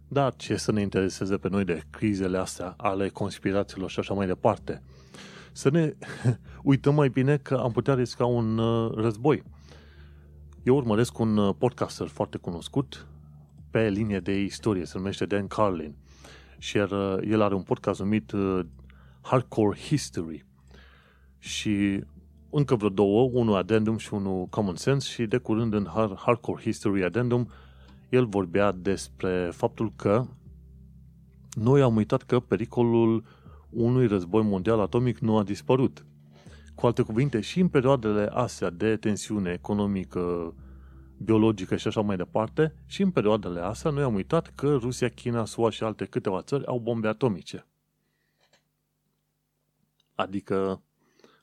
B: Dar ce să ne intereseze pe noi de crizele astea ale conspirațiilor și așa mai departe? să ne uităm mai bine că am putea risca un uh, război. Eu urmăresc un uh, podcaster foarte cunoscut pe linie de istorie, se numește Dan Carlin. Și uh, el are un podcast numit Hardcore History. Și încă vreo două, unul Addendum și unul Common Sense și de curând în Hardcore History Addendum el vorbea despre faptul că noi am uitat că pericolul unui război mondial atomic nu a dispărut. Cu alte cuvinte, și în perioadele astea de tensiune economică, biologică și așa mai departe, și în perioadele astea noi am uitat că Rusia, China, SUA și alte câteva țări au bombe atomice. Adică,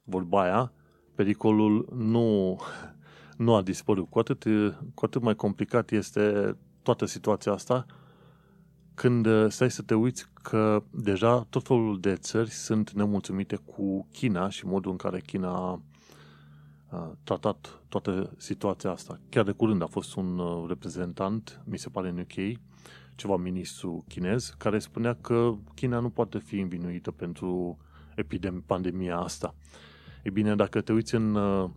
B: vorba aia, pericolul nu, nu a dispărut. Cu atât, cu atât mai complicat este toată situația asta, când uh, stai să te uiți că deja tot felul de țări sunt nemulțumite cu China și modul în care China a tratat toată situația asta. Chiar de curând a fost un uh, reprezentant, mi se pare în UK, ceva ministru chinez, care spunea că China nu poate fi învinuită pentru epidemia, pandemia asta. E bine, dacă te uiți în, uh,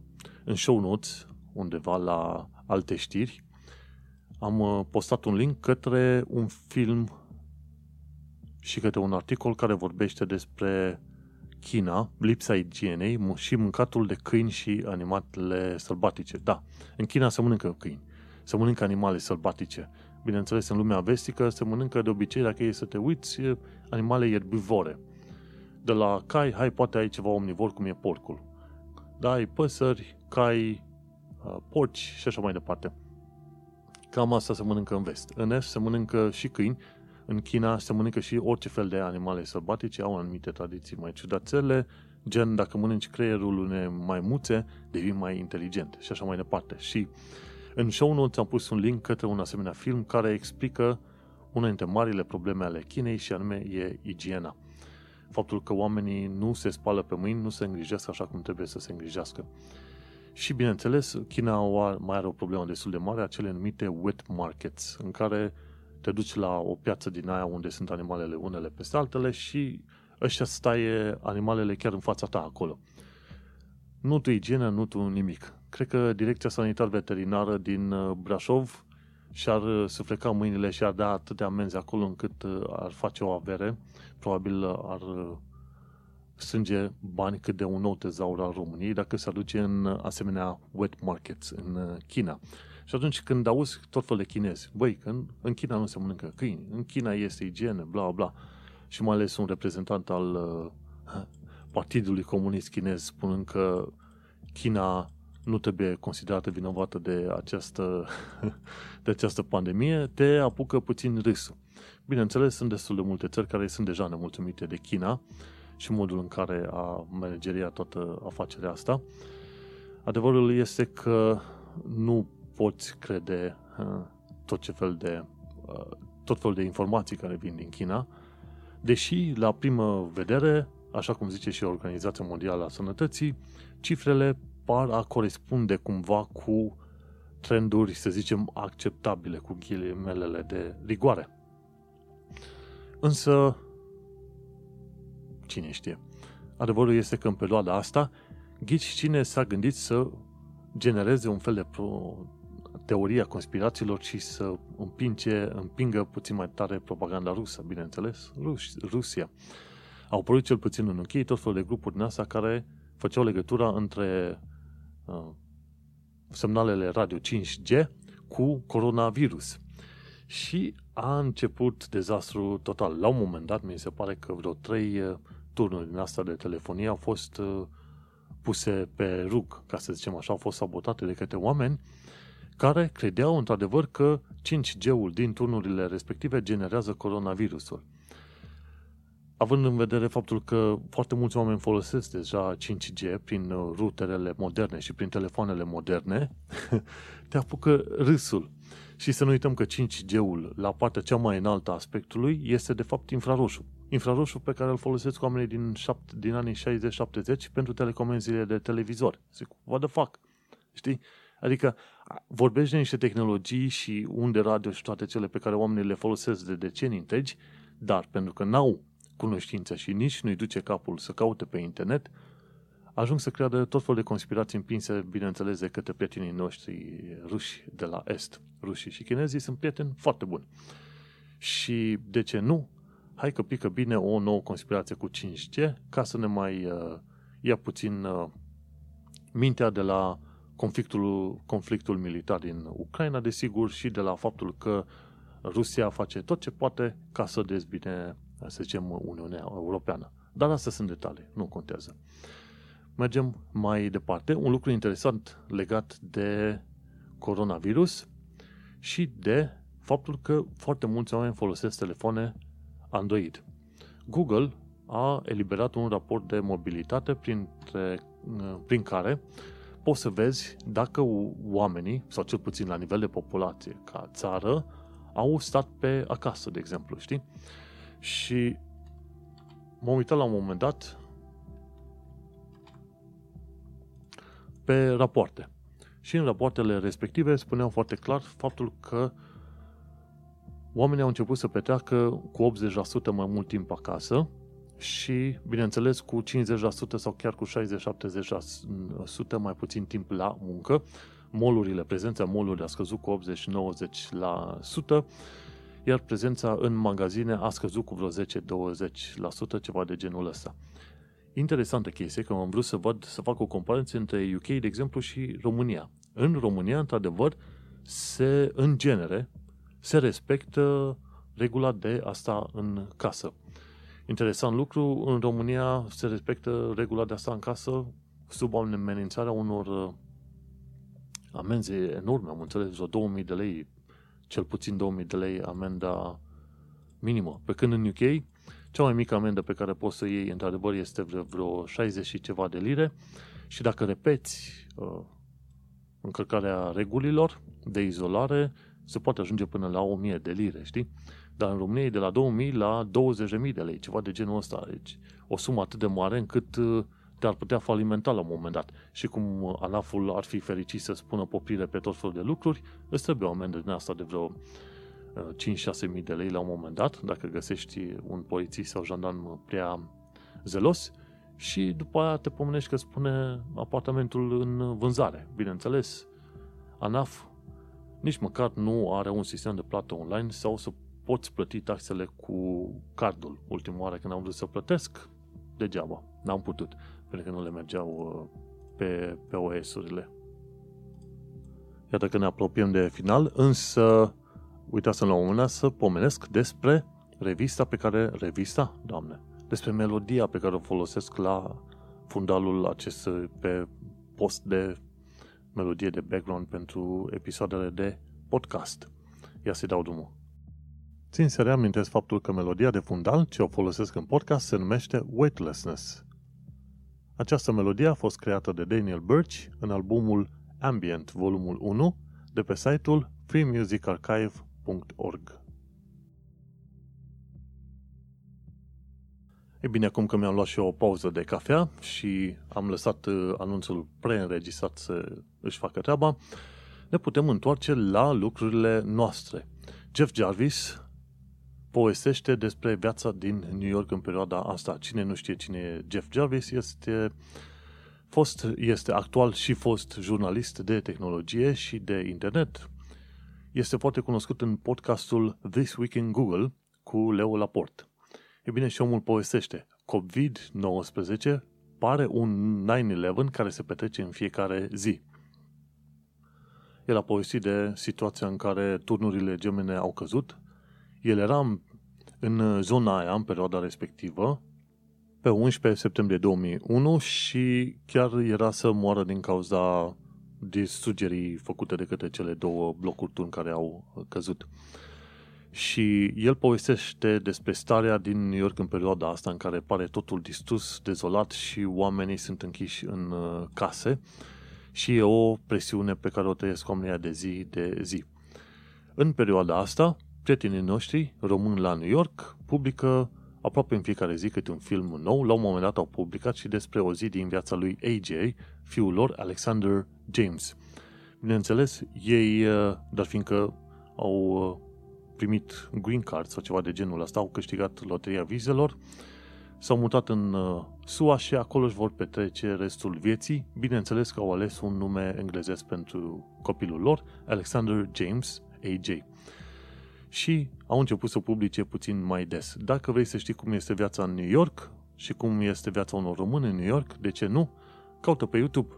B: în show notes, undeva la alte știri, am uh, postat un link către un film și către un articol care vorbește despre China, lipsa igienei și mâncatul de câini și animalele sălbatice. Da, în China se mănâncă câini, se mănâncă animale sălbatice. Bineînțeles, în lumea vestică se mănâncă de obicei, dacă e să te uiți, animale ierbivore. De la cai, hai, poate ai ceva omnivor, cum e porcul. Da, ai păsări, cai, uh, porci și așa mai departe. Cam asta se mănâncă în vest. În est se mănâncă și câini, în China se mănâncă și orice fel de animale sălbatice, au anumite tradiții mai ciudățele, gen dacă mănânci creierul unei maimuțe, devii mai inteligent și așa mai departe. Și în show notes am pus un link către un asemenea film care explică una dintre marile probleme ale Chinei și anume e igiena. Faptul că oamenii nu se spală pe mâini, nu se îngrijesc așa cum trebuie să se îngrijească. Și, bineînțeles, China mai are o problemă destul de mare, acele numite wet markets, în care te duci la o piață din aia unde sunt animalele unele peste altele și ăștia staie animalele chiar în fața ta acolo. Nu tu igienă, nu tu nimic. Cred că Direcția Sanitar Veterinară din uh, Brașov și-ar uh, sufleca mâinile și ar da atât de amenzi acolo încât uh, ar face o avere. Probabil ar strânge bani cât de un nou tezaur al României dacă se aduce în asemenea wet markets în China. Și atunci când auzi tot felul de chinezi, băi, că în, în China nu se mănâncă câini, în China este igienă, bla bla, și mai ales un reprezentant al uh, Partidului Comunist Chinez spunând că China nu trebuie considerată vinovată de această, de această pandemie, te apucă puțin râsul. Bineînțeles, sunt destul de multe țări care sunt deja nemulțumite de China și modul în care a manageriat toată afacerea asta. Adevărul este că nu poți crede uh, tot ce fel de uh, tot felul de informații care vin din China, deși la primă vedere, așa cum zice și Organizația Mondială a Sănătății, cifrele par a corespunde cumva cu trenduri, să zicem, acceptabile, cu ghilimelele de rigoare. Însă, cine știe? Adevărul este că în perioada asta, ghici cine s-a gândit să genereze un fel de pro- teoria conspirațiilor și să împinge, împingă puțin mai tare propaganda rusă, bineînțeles, Rus, Rusia. Au apărut cel puțin în UK tot felul de grupuri din asta care făceau legătura între uh, semnalele radio 5G cu coronavirus. Și a început dezastru total. La un moment dat, mi se pare că vreo trei uh, turnuri din asta de telefonie au fost uh, puse pe rug, ca să zicem așa, au fost sabotate de către oameni care credeau într-adevăr că 5G-ul din turnurile respective generează coronavirusul. Având în vedere faptul că foarte mulți oameni folosesc deja 5G prin ruterele moderne și prin telefoanele moderne, te apucă râsul. Și să nu uităm că 5G-ul, la partea cea mai înaltă a spectrului, este de fapt infraroșu. Infraroșu pe care îl folosesc oamenii din, șapt, din anii 60-70 pentru telecomenzile de televizor. Zic, what the fuck? Știi? Adică vorbești de niște tehnologii și unde radio și toate cele pe care oamenii le folosesc de decenii întregi, dar pentru că n-au cunoștință și nici nu-i duce capul să caute pe internet, ajung să creadă tot felul de conspirații împinse, bineînțeles, de către prietenii noștri ruși de la Est. Rușii și chinezii sunt prieteni foarte buni. Și de ce nu? Hai că pică bine o nouă conspirație cu 5G ca să ne mai uh, ia puțin uh, mintea de la conflictul, conflictul militar din Ucraina, desigur, și de la faptul că Rusia face tot ce poate ca să dezbine, să zicem, Uniunea Europeană. Dar astea sunt detalii, nu contează. Mergem mai departe. Un lucru interesant legat de coronavirus și de faptul că foarte mulți oameni folosesc telefoane Android. Google a eliberat un raport de mobilitate printre, prin care poți să vezi dacă oamenii, sau cel puțin la nivel de populație, ca țară, au stat pe acasă, de exemplu, știi? Și m-am uitat la un moment dat pe rapoarte. Și în rapoartele respective spuneau foarte clar faptul că oamenii au început să petreacă cu 80% mai mult timp acasă și, bineînțeles, cu 50% sau chiar cu 60-70% mai puțin timp la muncă. Molurile, prezența molurilor a scăzut cu 80-90%, iar prezența în magazine a scăzut cu vreo 10-20%, ceva de genul ăsta. Interesantă chestie, că am vrut să văd, să fac o comparație între UK, de exemplu, și România. În România, într-adevăr, se, în genere, se respectă regula de asta în casă. Interesant lucru, în România se respectă regula de asta în casă sub amenințarea unor uh, amenzi enorme, am înțeles, vreo 2000 de lei, cel puțin 2000 de lei amenda minimă. Pe când în UK, cea mai mică amendă pe care poți să iei, într-adevăr, este vreo 60 și ceva de lire și dacă repeți uh, încălcarea regulilor de izolare, se poate ajunge până la 1000 de lire, știi? Dar în România e de la 2000 la 20.000 de lei, ceva de genul ăsta. Deci o sumă atât de mare încât uh, te-ar putea falimenta la un moment dat. Și cum ANAF-ul ar fi fericit să spună poprire pe tot felul de lucruri, îți trebuie o amendă din asta de vreo 5-6 mii de lei la un moment dat, dacă găsești un polițist sau jandarm prea zelos și după aia te pomenești că spune apartamentul în vânzare. Bineînțeles, ANAF nici măcar nu are un sistem de plată online sau să poți plăti taxele cu cardul. Ultima oară când am vrut să plătesc, degeaba. N-am putut, pentru că nu le mergeau uh, pe, pe OS-urile. Iată că ne apropiem de final, însă uitasem la un moment dat să pomenesc despre revista pe care, revista, doamne, despre melodia pe care o folosesc la fundalul acest pe post de melodie de background pentru episoadele de podcast. Ia să dau drumul. Țin să reamintesc faptul că melodia de fundal ce o folosesc în podcast se numește Weightlessness. Această melodie a fost creată de Daniel Birch în albumul Ambient, volumul 1, de pe site-ul freemusicarchive.org. E bine, acum că mi-am luat și eu o pauză de cafea și am lăsat uh, anunțul preînregistrat să își facă treaba, ne putem întoarce la lucrurile noastre. Jeff Jarvis povestește despre viața din New York în perioada asta. Cine nu știe cine e Jeff Jarvis este fost, este actual și fost jurnalist de tehnologie și de internet. Este foarte cunoscut în podcastul This Week in Google cu Leo Laporte. E bine, și omul povestește. COVID-19 pare un 9-11 care se petrece în fiecare zi. El a povestit de situația în care turnurile gemene au căzut. El era în zona aia, în perioada respectivă, pe 11 septembrie 2001 și chiar era să moară din cauza distrugerii făcute de către cele două blocuri turn care au căzut. Și el povestește despre starea din New York în perioada asta în care pare totul distrus, dezolat și oamenii sunt închiși în uh, case și e o presiune pe care o trăiesc oamenii de zi de zi. În perioada asta, prietenii noștri români la New York publică aproape în fiecare zi câte un film nou. La un moment dat au publicat și despre o zi din viața lui AJ, fiul lor, Alexander James. Bineînțeles, ei, uh, dar fiindcă au uh, primit green card sau ceva de genul ăsta, au câștigat loteria vizelor, s-au mutat în uh, SUA și acolo își vor petrece restul vieții. Bineînțeles că au ales un nume englezesc pentru copilul lor, Alexander James AJ. Și au început să publice puțin mai des. Dacă vrei să știi cum este viața în New York și cum este viața unor români în New York, de ce nu? Caută pe YouTube.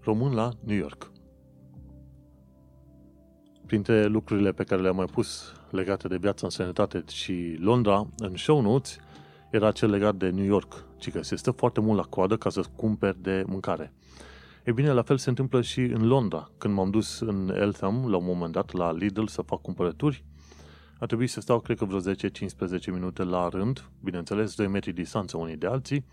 B: Român la New York. Printre lucrurile pe care le-am mai pus legate de viața în sănătate și Londra, în show notes, era cel legat de New York, ci că se stă foarte mult la coadă ca să cumperi de mâncare. E bine, la fel se întâmplă și în Londra. Când m-am dus în Eltham, la un moment dat, la Lidl să fac cumpărături, a trebuit să stau, cred că vreo 10-15 minute la rând, bineînțeles, 2 metri distanță unii de alții,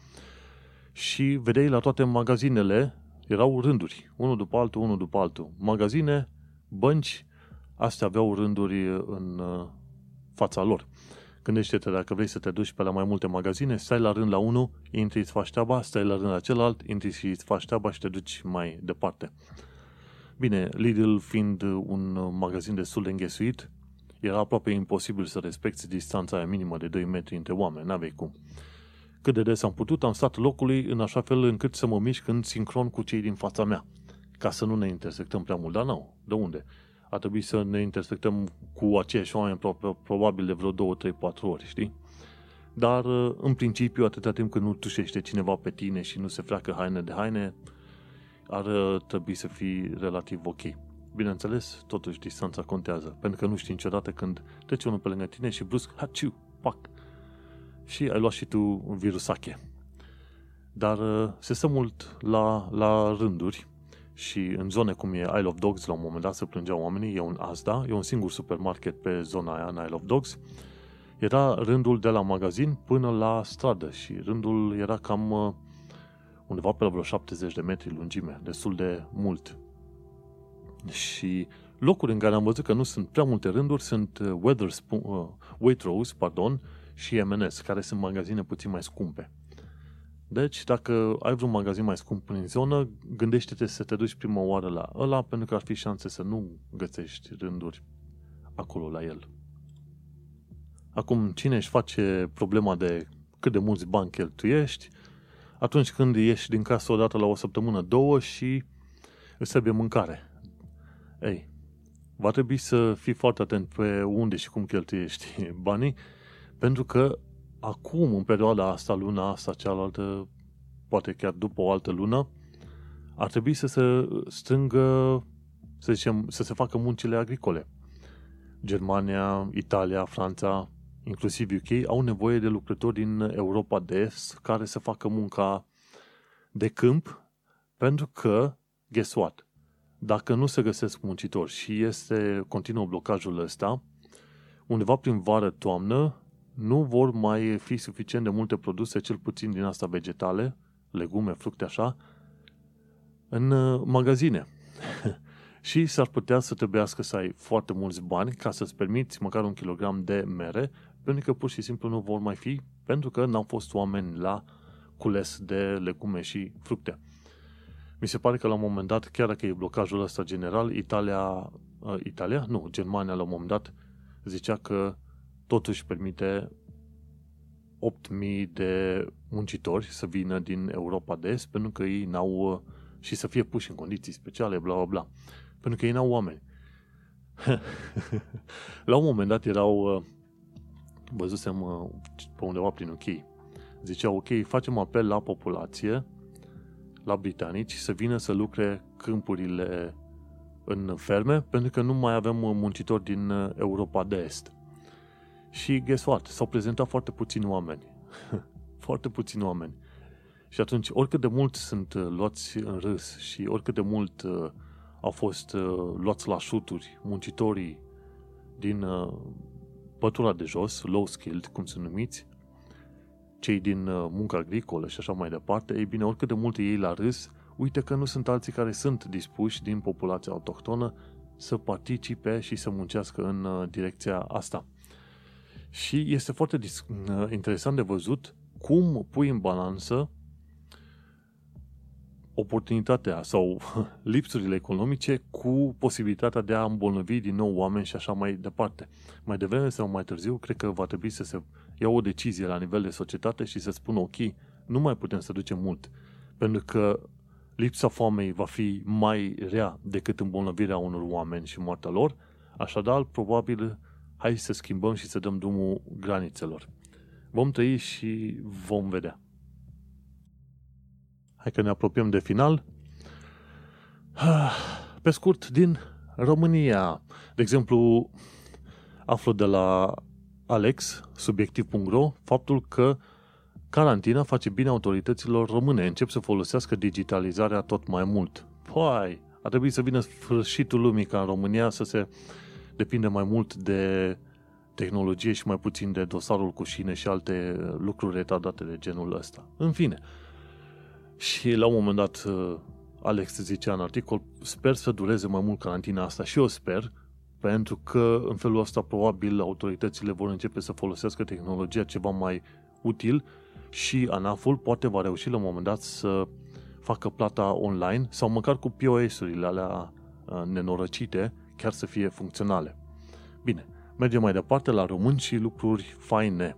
B: și vedeai la toate magazinele, erau rânduri, unul după altul, unul după altul. Magazine, bănci, astea aveau rânduri în uh, fața lor. Gândește-te, dacă vrei să te duci pe la mai multe magazine, stai la rând la unul, intri, îți faci treaba, stai la rând la celălalt, intri și îți faci treaba și te duci mai departe. Bine, Lidl fiind un magazin destul de înghesuit, era aproape imposibil să respecti distanța aia minimă de 2 metri între oameni, n-aveai cum. Cât de des am putut, am stat locului în așa fel încât să mă mișc în sincron cu cei din fața mea, ca să nu ne intersectăm prea mult, dar nu, de unde? A trebuit să ne intersectăm cu aceiași oameni probabil de vreo 2, 3, 4 ori, știi? Dar, uh, în principiu, atâta timp când nu tușește cineva pe tine și nu se freacă haine de haine, ar uh, trebui să fii relativ ok. Bineînțeles, totuși distanța contează, pentru că nu știi niciodată când trece unul pe lângă tine și brusc, haciu, pac, și ai luat și tu un virusache. Dar uh, se stă mult la, la rânduri și în zone cum e Isle of Dogs, la un moment dat se plângeau oamenii, e un Asda, e un singur supermarket pe zona aia în Isle of Dogs, era rândul de la magazin până la stradă și rândul era cam uh, undeva pe la vreo 70 de metri lungime, destul de mult. Și locuri în care am văzut că nu sunt prea multe rânduri sunt uh, Weatherspoon, uh, Waitrose pardon, și M&S, care sunt magazine puțin mai scumpe. Deci, dacă ai vreun magazin mai scump în zonă, gândește-te să te duci prima oară la ăla, pentru că ar fi șanse să nu găsești rânduri acolo la el. Acum, cine își face problema de cât de mulți bani cheltuiești, atunci când ieși din casă odată la o săptămână, două și îți trebuie mâncare. Ei, va trebui să fii foarte atent pe unde și cum cheltuiești banii, pentru că acum, în perioada asta, luna asta, cealaltă, poate chiar după o altă lună, ar trebui să se strângă, să zicem, să se facă muncile agricole. Germania, Italia, Franța, inclusiv UK, au nevoie de lucrători din Europa de Est care să facă munca de câmp, pentru că, guess what? Dacă nu se găsesc muncitori și este continuă blocajul ăsta, undeva prin vară-toamnă, nu vor mai fi suficient de multe produse, cel puțin din asta vegetale, legume, fructe așa, în uh, magazine. și s-ar putea să trebuiască să ai foarte mulți bani ca să-ți permiți măcar un kilogram de mere, pentru că pur și simplu nu vor mai fi, pentru că n-au fost oameni la cules de legume și fructe. Mi se pare că la un moment dat, chiar dacă e blocajul ăsta general, Italia, uh, Italia? Nu, Germania la un moment dat zicea că totuși permite 8.000 de muncitori să vină din Europa de Est pentru că ei n-au uh, și să fie puși în condiții speciale, bla bla bla. Pentru că ei n-au oameni. la un moment dat erau uh, văzusem uh, pe undeva prin UK. Ziceau, ok, facem apel la populație, la britanici, să vină să lucre câmpurile în ferme, pentru că nu mai avem muncitori din Europa de Est. Și guess what? S-au prezentat foarte puțini oameni. foarte puțini oameni. Și atunci, oricât de mult sunt uh, luați în râs și oricât de mult uh, au fost uh, luați la șuturi muncitorii din uh, pătura de jos, low skilled, cum sunt numiți, cei din uh, muncă agricolă și așa mai departe, ei bine, oricât de mult ei la râs, uite că nu sunt alții care sunt dispuși din populația autohtonă să participe și să muncească în uh, direcția asta. Și este foarte uh, interesant de văzut cum pui în balanță oportunitatea sau lipsurile economice cu posibilitatea de a îmbolnăvi din nou oameni și așa mai departe. Mai devreme sau mai târziu, cred că va trebui să se ia o decizie la nivel de societate și să spună, ok, nu mai putem să ducem mult, pentru că lipsa foamei va fi mai rea decât îmbolnăvirea unor oameni și moartea lor, așadar, probabil, hai să schimbăm și să dăm drumul granițelor. Vom trăi și vom vedea. Hai că ne apropiem de final. Pe scurt, din România. De exemplu, aflu de la Alex, subiectiv.ro, faptul că carantina face bine autorităților române. Încep să folosească digitalizarea tot mai mult. Păi, ar trebui să vină sfârșitul lumii ca în România să se depinde mai mult de tehnologie și mai puțin de dosarul cu șine și alte lucruri retardate de genul ăsta. În fine, și la un moment dat Alex zicea în articol, sper să dureze mai mult carantina asta și eu sper, pentru că în felul ăsta probabil autoritățile vor începe să folosească tehnologia ceva mai util și ANAF-ul poate va reuși la un moment dat să facă plata online sau măcar cu POS-urile alea nenorăcite chiar să fie funcționale. Bine, mergem mai departe la români și lucruri faine.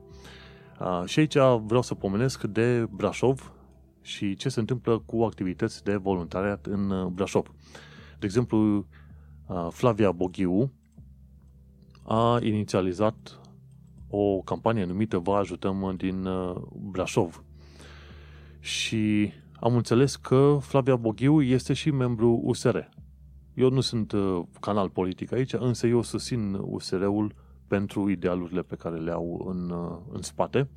B: Și aici vreau să pomenesc de Brașov și ce se întâmplă cu activități de voluntariat în Brașov. De exemplu, Flavia Boghiu a inițializat o campanie numită Vă ajutăm din Brașov. Și am înțeles că Flavia Boghiu este și membru USR. Eu nu sunt canal politic aici, însă eu susțin USR-ul pentru idealurile pe care le au în, în spate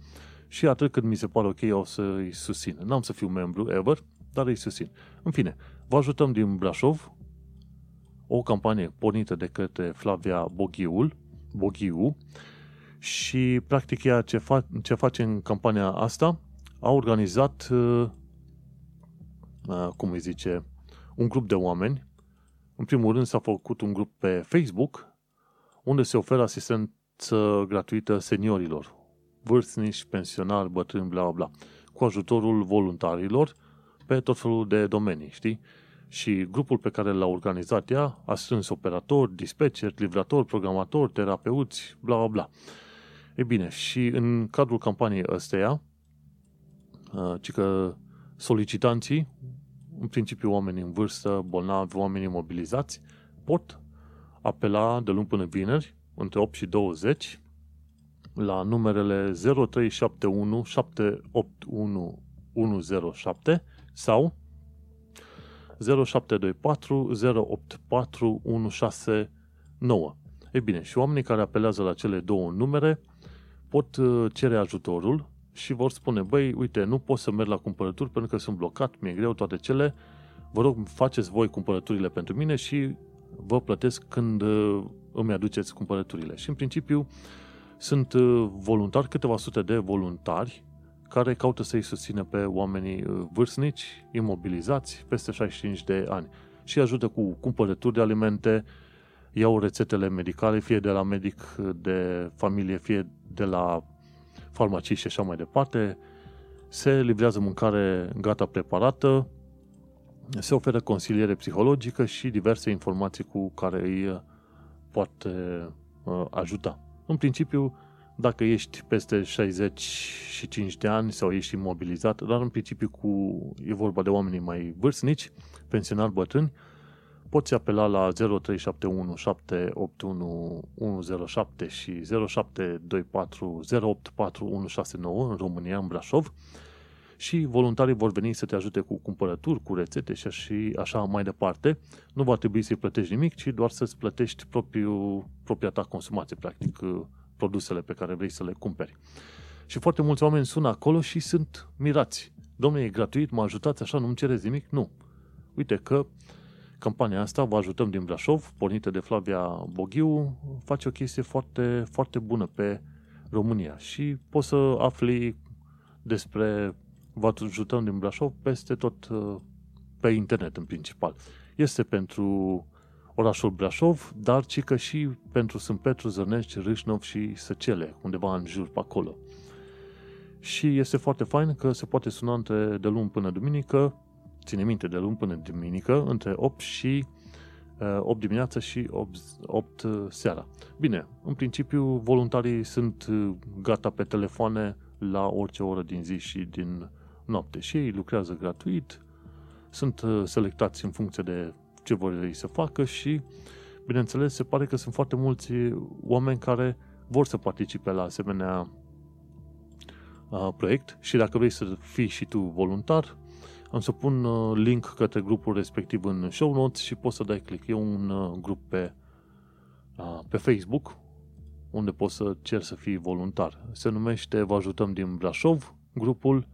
B: și atât cât mi se pare ok, o să îi susțin. N-am să fiu membru ever, dar îi susțin. În fine, vă ajutăm din Brașov, o campanie pornită de către Flavia Boghiul, Boghiu, și practic ea ce, fa- ce face în campania asta, a organizat, uh, uh, cum îi zice, un grup de oameni. În primul rând s-a făcut un grup pe Facebook, unde se oferă asistență gratuită seniorilor, vârstnici, pensionari, bătrâni, bla bla, cu ajutorul voluntarilor pe tot felul de domenii, știi? Și grupul pe care l-a organizat ea a strâns operatori, dispatcher, livratori, programatori, terapeuți, bla bla bla. E bine, și în cadrul campaniei ăsteia, uh, ci că solicitanții, în principiu oameni în vârstă, bolnavi, oameni mobilizați, pot apela de luni până vineri, între 8 și 20, la numerele 0371 781 107 sau 0724 084 169. Ei bine, și oamenii care apelează la cele două numere pot uh, cere ajutorul și vor spune, băi, uite, nu pot să merg la cumpărături pentru că sunt blocat, mi-e greu toate cele, vă rog, faceți voi cumpărăturile pentru mine și vă plătesc când uh, îmi aduceți cumpărăturile. Și în principiu sunt uh, voluntari, câteva sute de voluntari care caută să-i susțină pe oamenii uh, vârstnici, imobilizați, peste 65 de ani și ajută cu cumpărături de alimente, iau rețetele medicale, fie de la medic de familie, fie de la farmacii și așa mai departe, se livrează mâncare gata preparată, se oferă consiliere psihologică și diverse informații cu care îi uh, poate uh, ajuta. În principiu, dacă ești peste 65 de ani sau ești imobilizat, dar în principiu cu, e vorba de oamenii mai vârstnici, pensionari bătrâni, poți apela la 0371 781 107 și 0724 084 169 în România, în Brașov și voluntarii vor veni să te ajute cu cumpărături, cu rețete și așa mai departe. Nu va trebui să-i plătești nimic, ci doar să-ți plătești propriu, propria ta consumație, practic, produsele pe care vrei să le cumperi. Și foarte mulți oameni sună acolo și sunt mirați. Domnule, e gratuit, mă ajutați așa, nu-mi cereți nimic? Nu. Uite că campania asta, vă ajutăm din Brașov, pornită de Flavia Boghiu, face o chestie foarte, foarte bună pe România și poți să afli despre vă ajutăm din Brașov peste tot uh, pe internet în principal. Este pentru orașul Brașov, dar ci că și pentru Sânt Petru, Zărnești, Râșnov și Săcele, undeva în jur pe acolo. Și este foarte fain că se poate suna între de luni până duminică, ține minte, de luni până duminică, între 8 și 8 uh, dimineața și 8, 8 uh, seara. Bine, în principiu voluntarii sunt gata pe telefoane la orice oră din zi și din noapte și ei lucrează gratuit, sunt uh, selectați în funcție de ce vor ei să facă și, bineînțeles, se pare că sunt foarte mulți oameni care vor să participe la asemenea uh, proiect și dacă vrei să fii și tu voluntar, am să pun uh, link către grupul respectiv în show notes și poți să dai click. E un grup pe, pe Facebook unde poți să cer să fii voluntar. Se numește Vă ajutăm din Brașov, grupul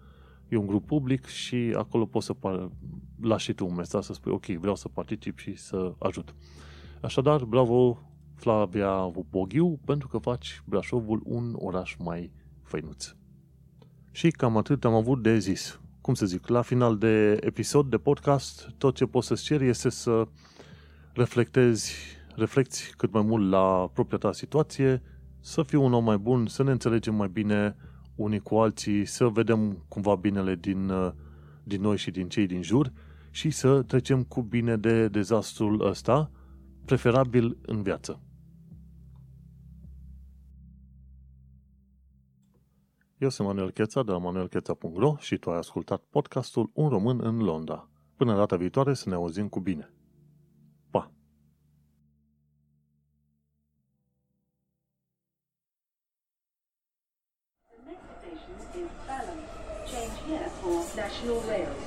B: e un grup public și acolo poți să par- lași și tu un mesaj să spui ok, vreau să particip și să ajut. Așadar, bravo Flavia Boghiu pentru că faci Brașovul un oraș mai făinuț. Și cam atât am avut de zis. Cum să zic, la final de episod de podcast, tot ce poți să-ți ceri este să reflectezi, reflecti cât mai mult la propria ta situație, să fii un om mai bun, să ne înțelegem mai bine, unii cu alții, să vedem cumva binele din, uh, din noi și din cei din jur și să trecem cu bine de dezastrul ăsta, preferabil în viață. Eu sunt Manuel Cheța de la manuelcheța.ro și tu ai ascultat podcastul Un român în Londra. Până data viitoare să ne auzim cu bine.
A: National Rail Service.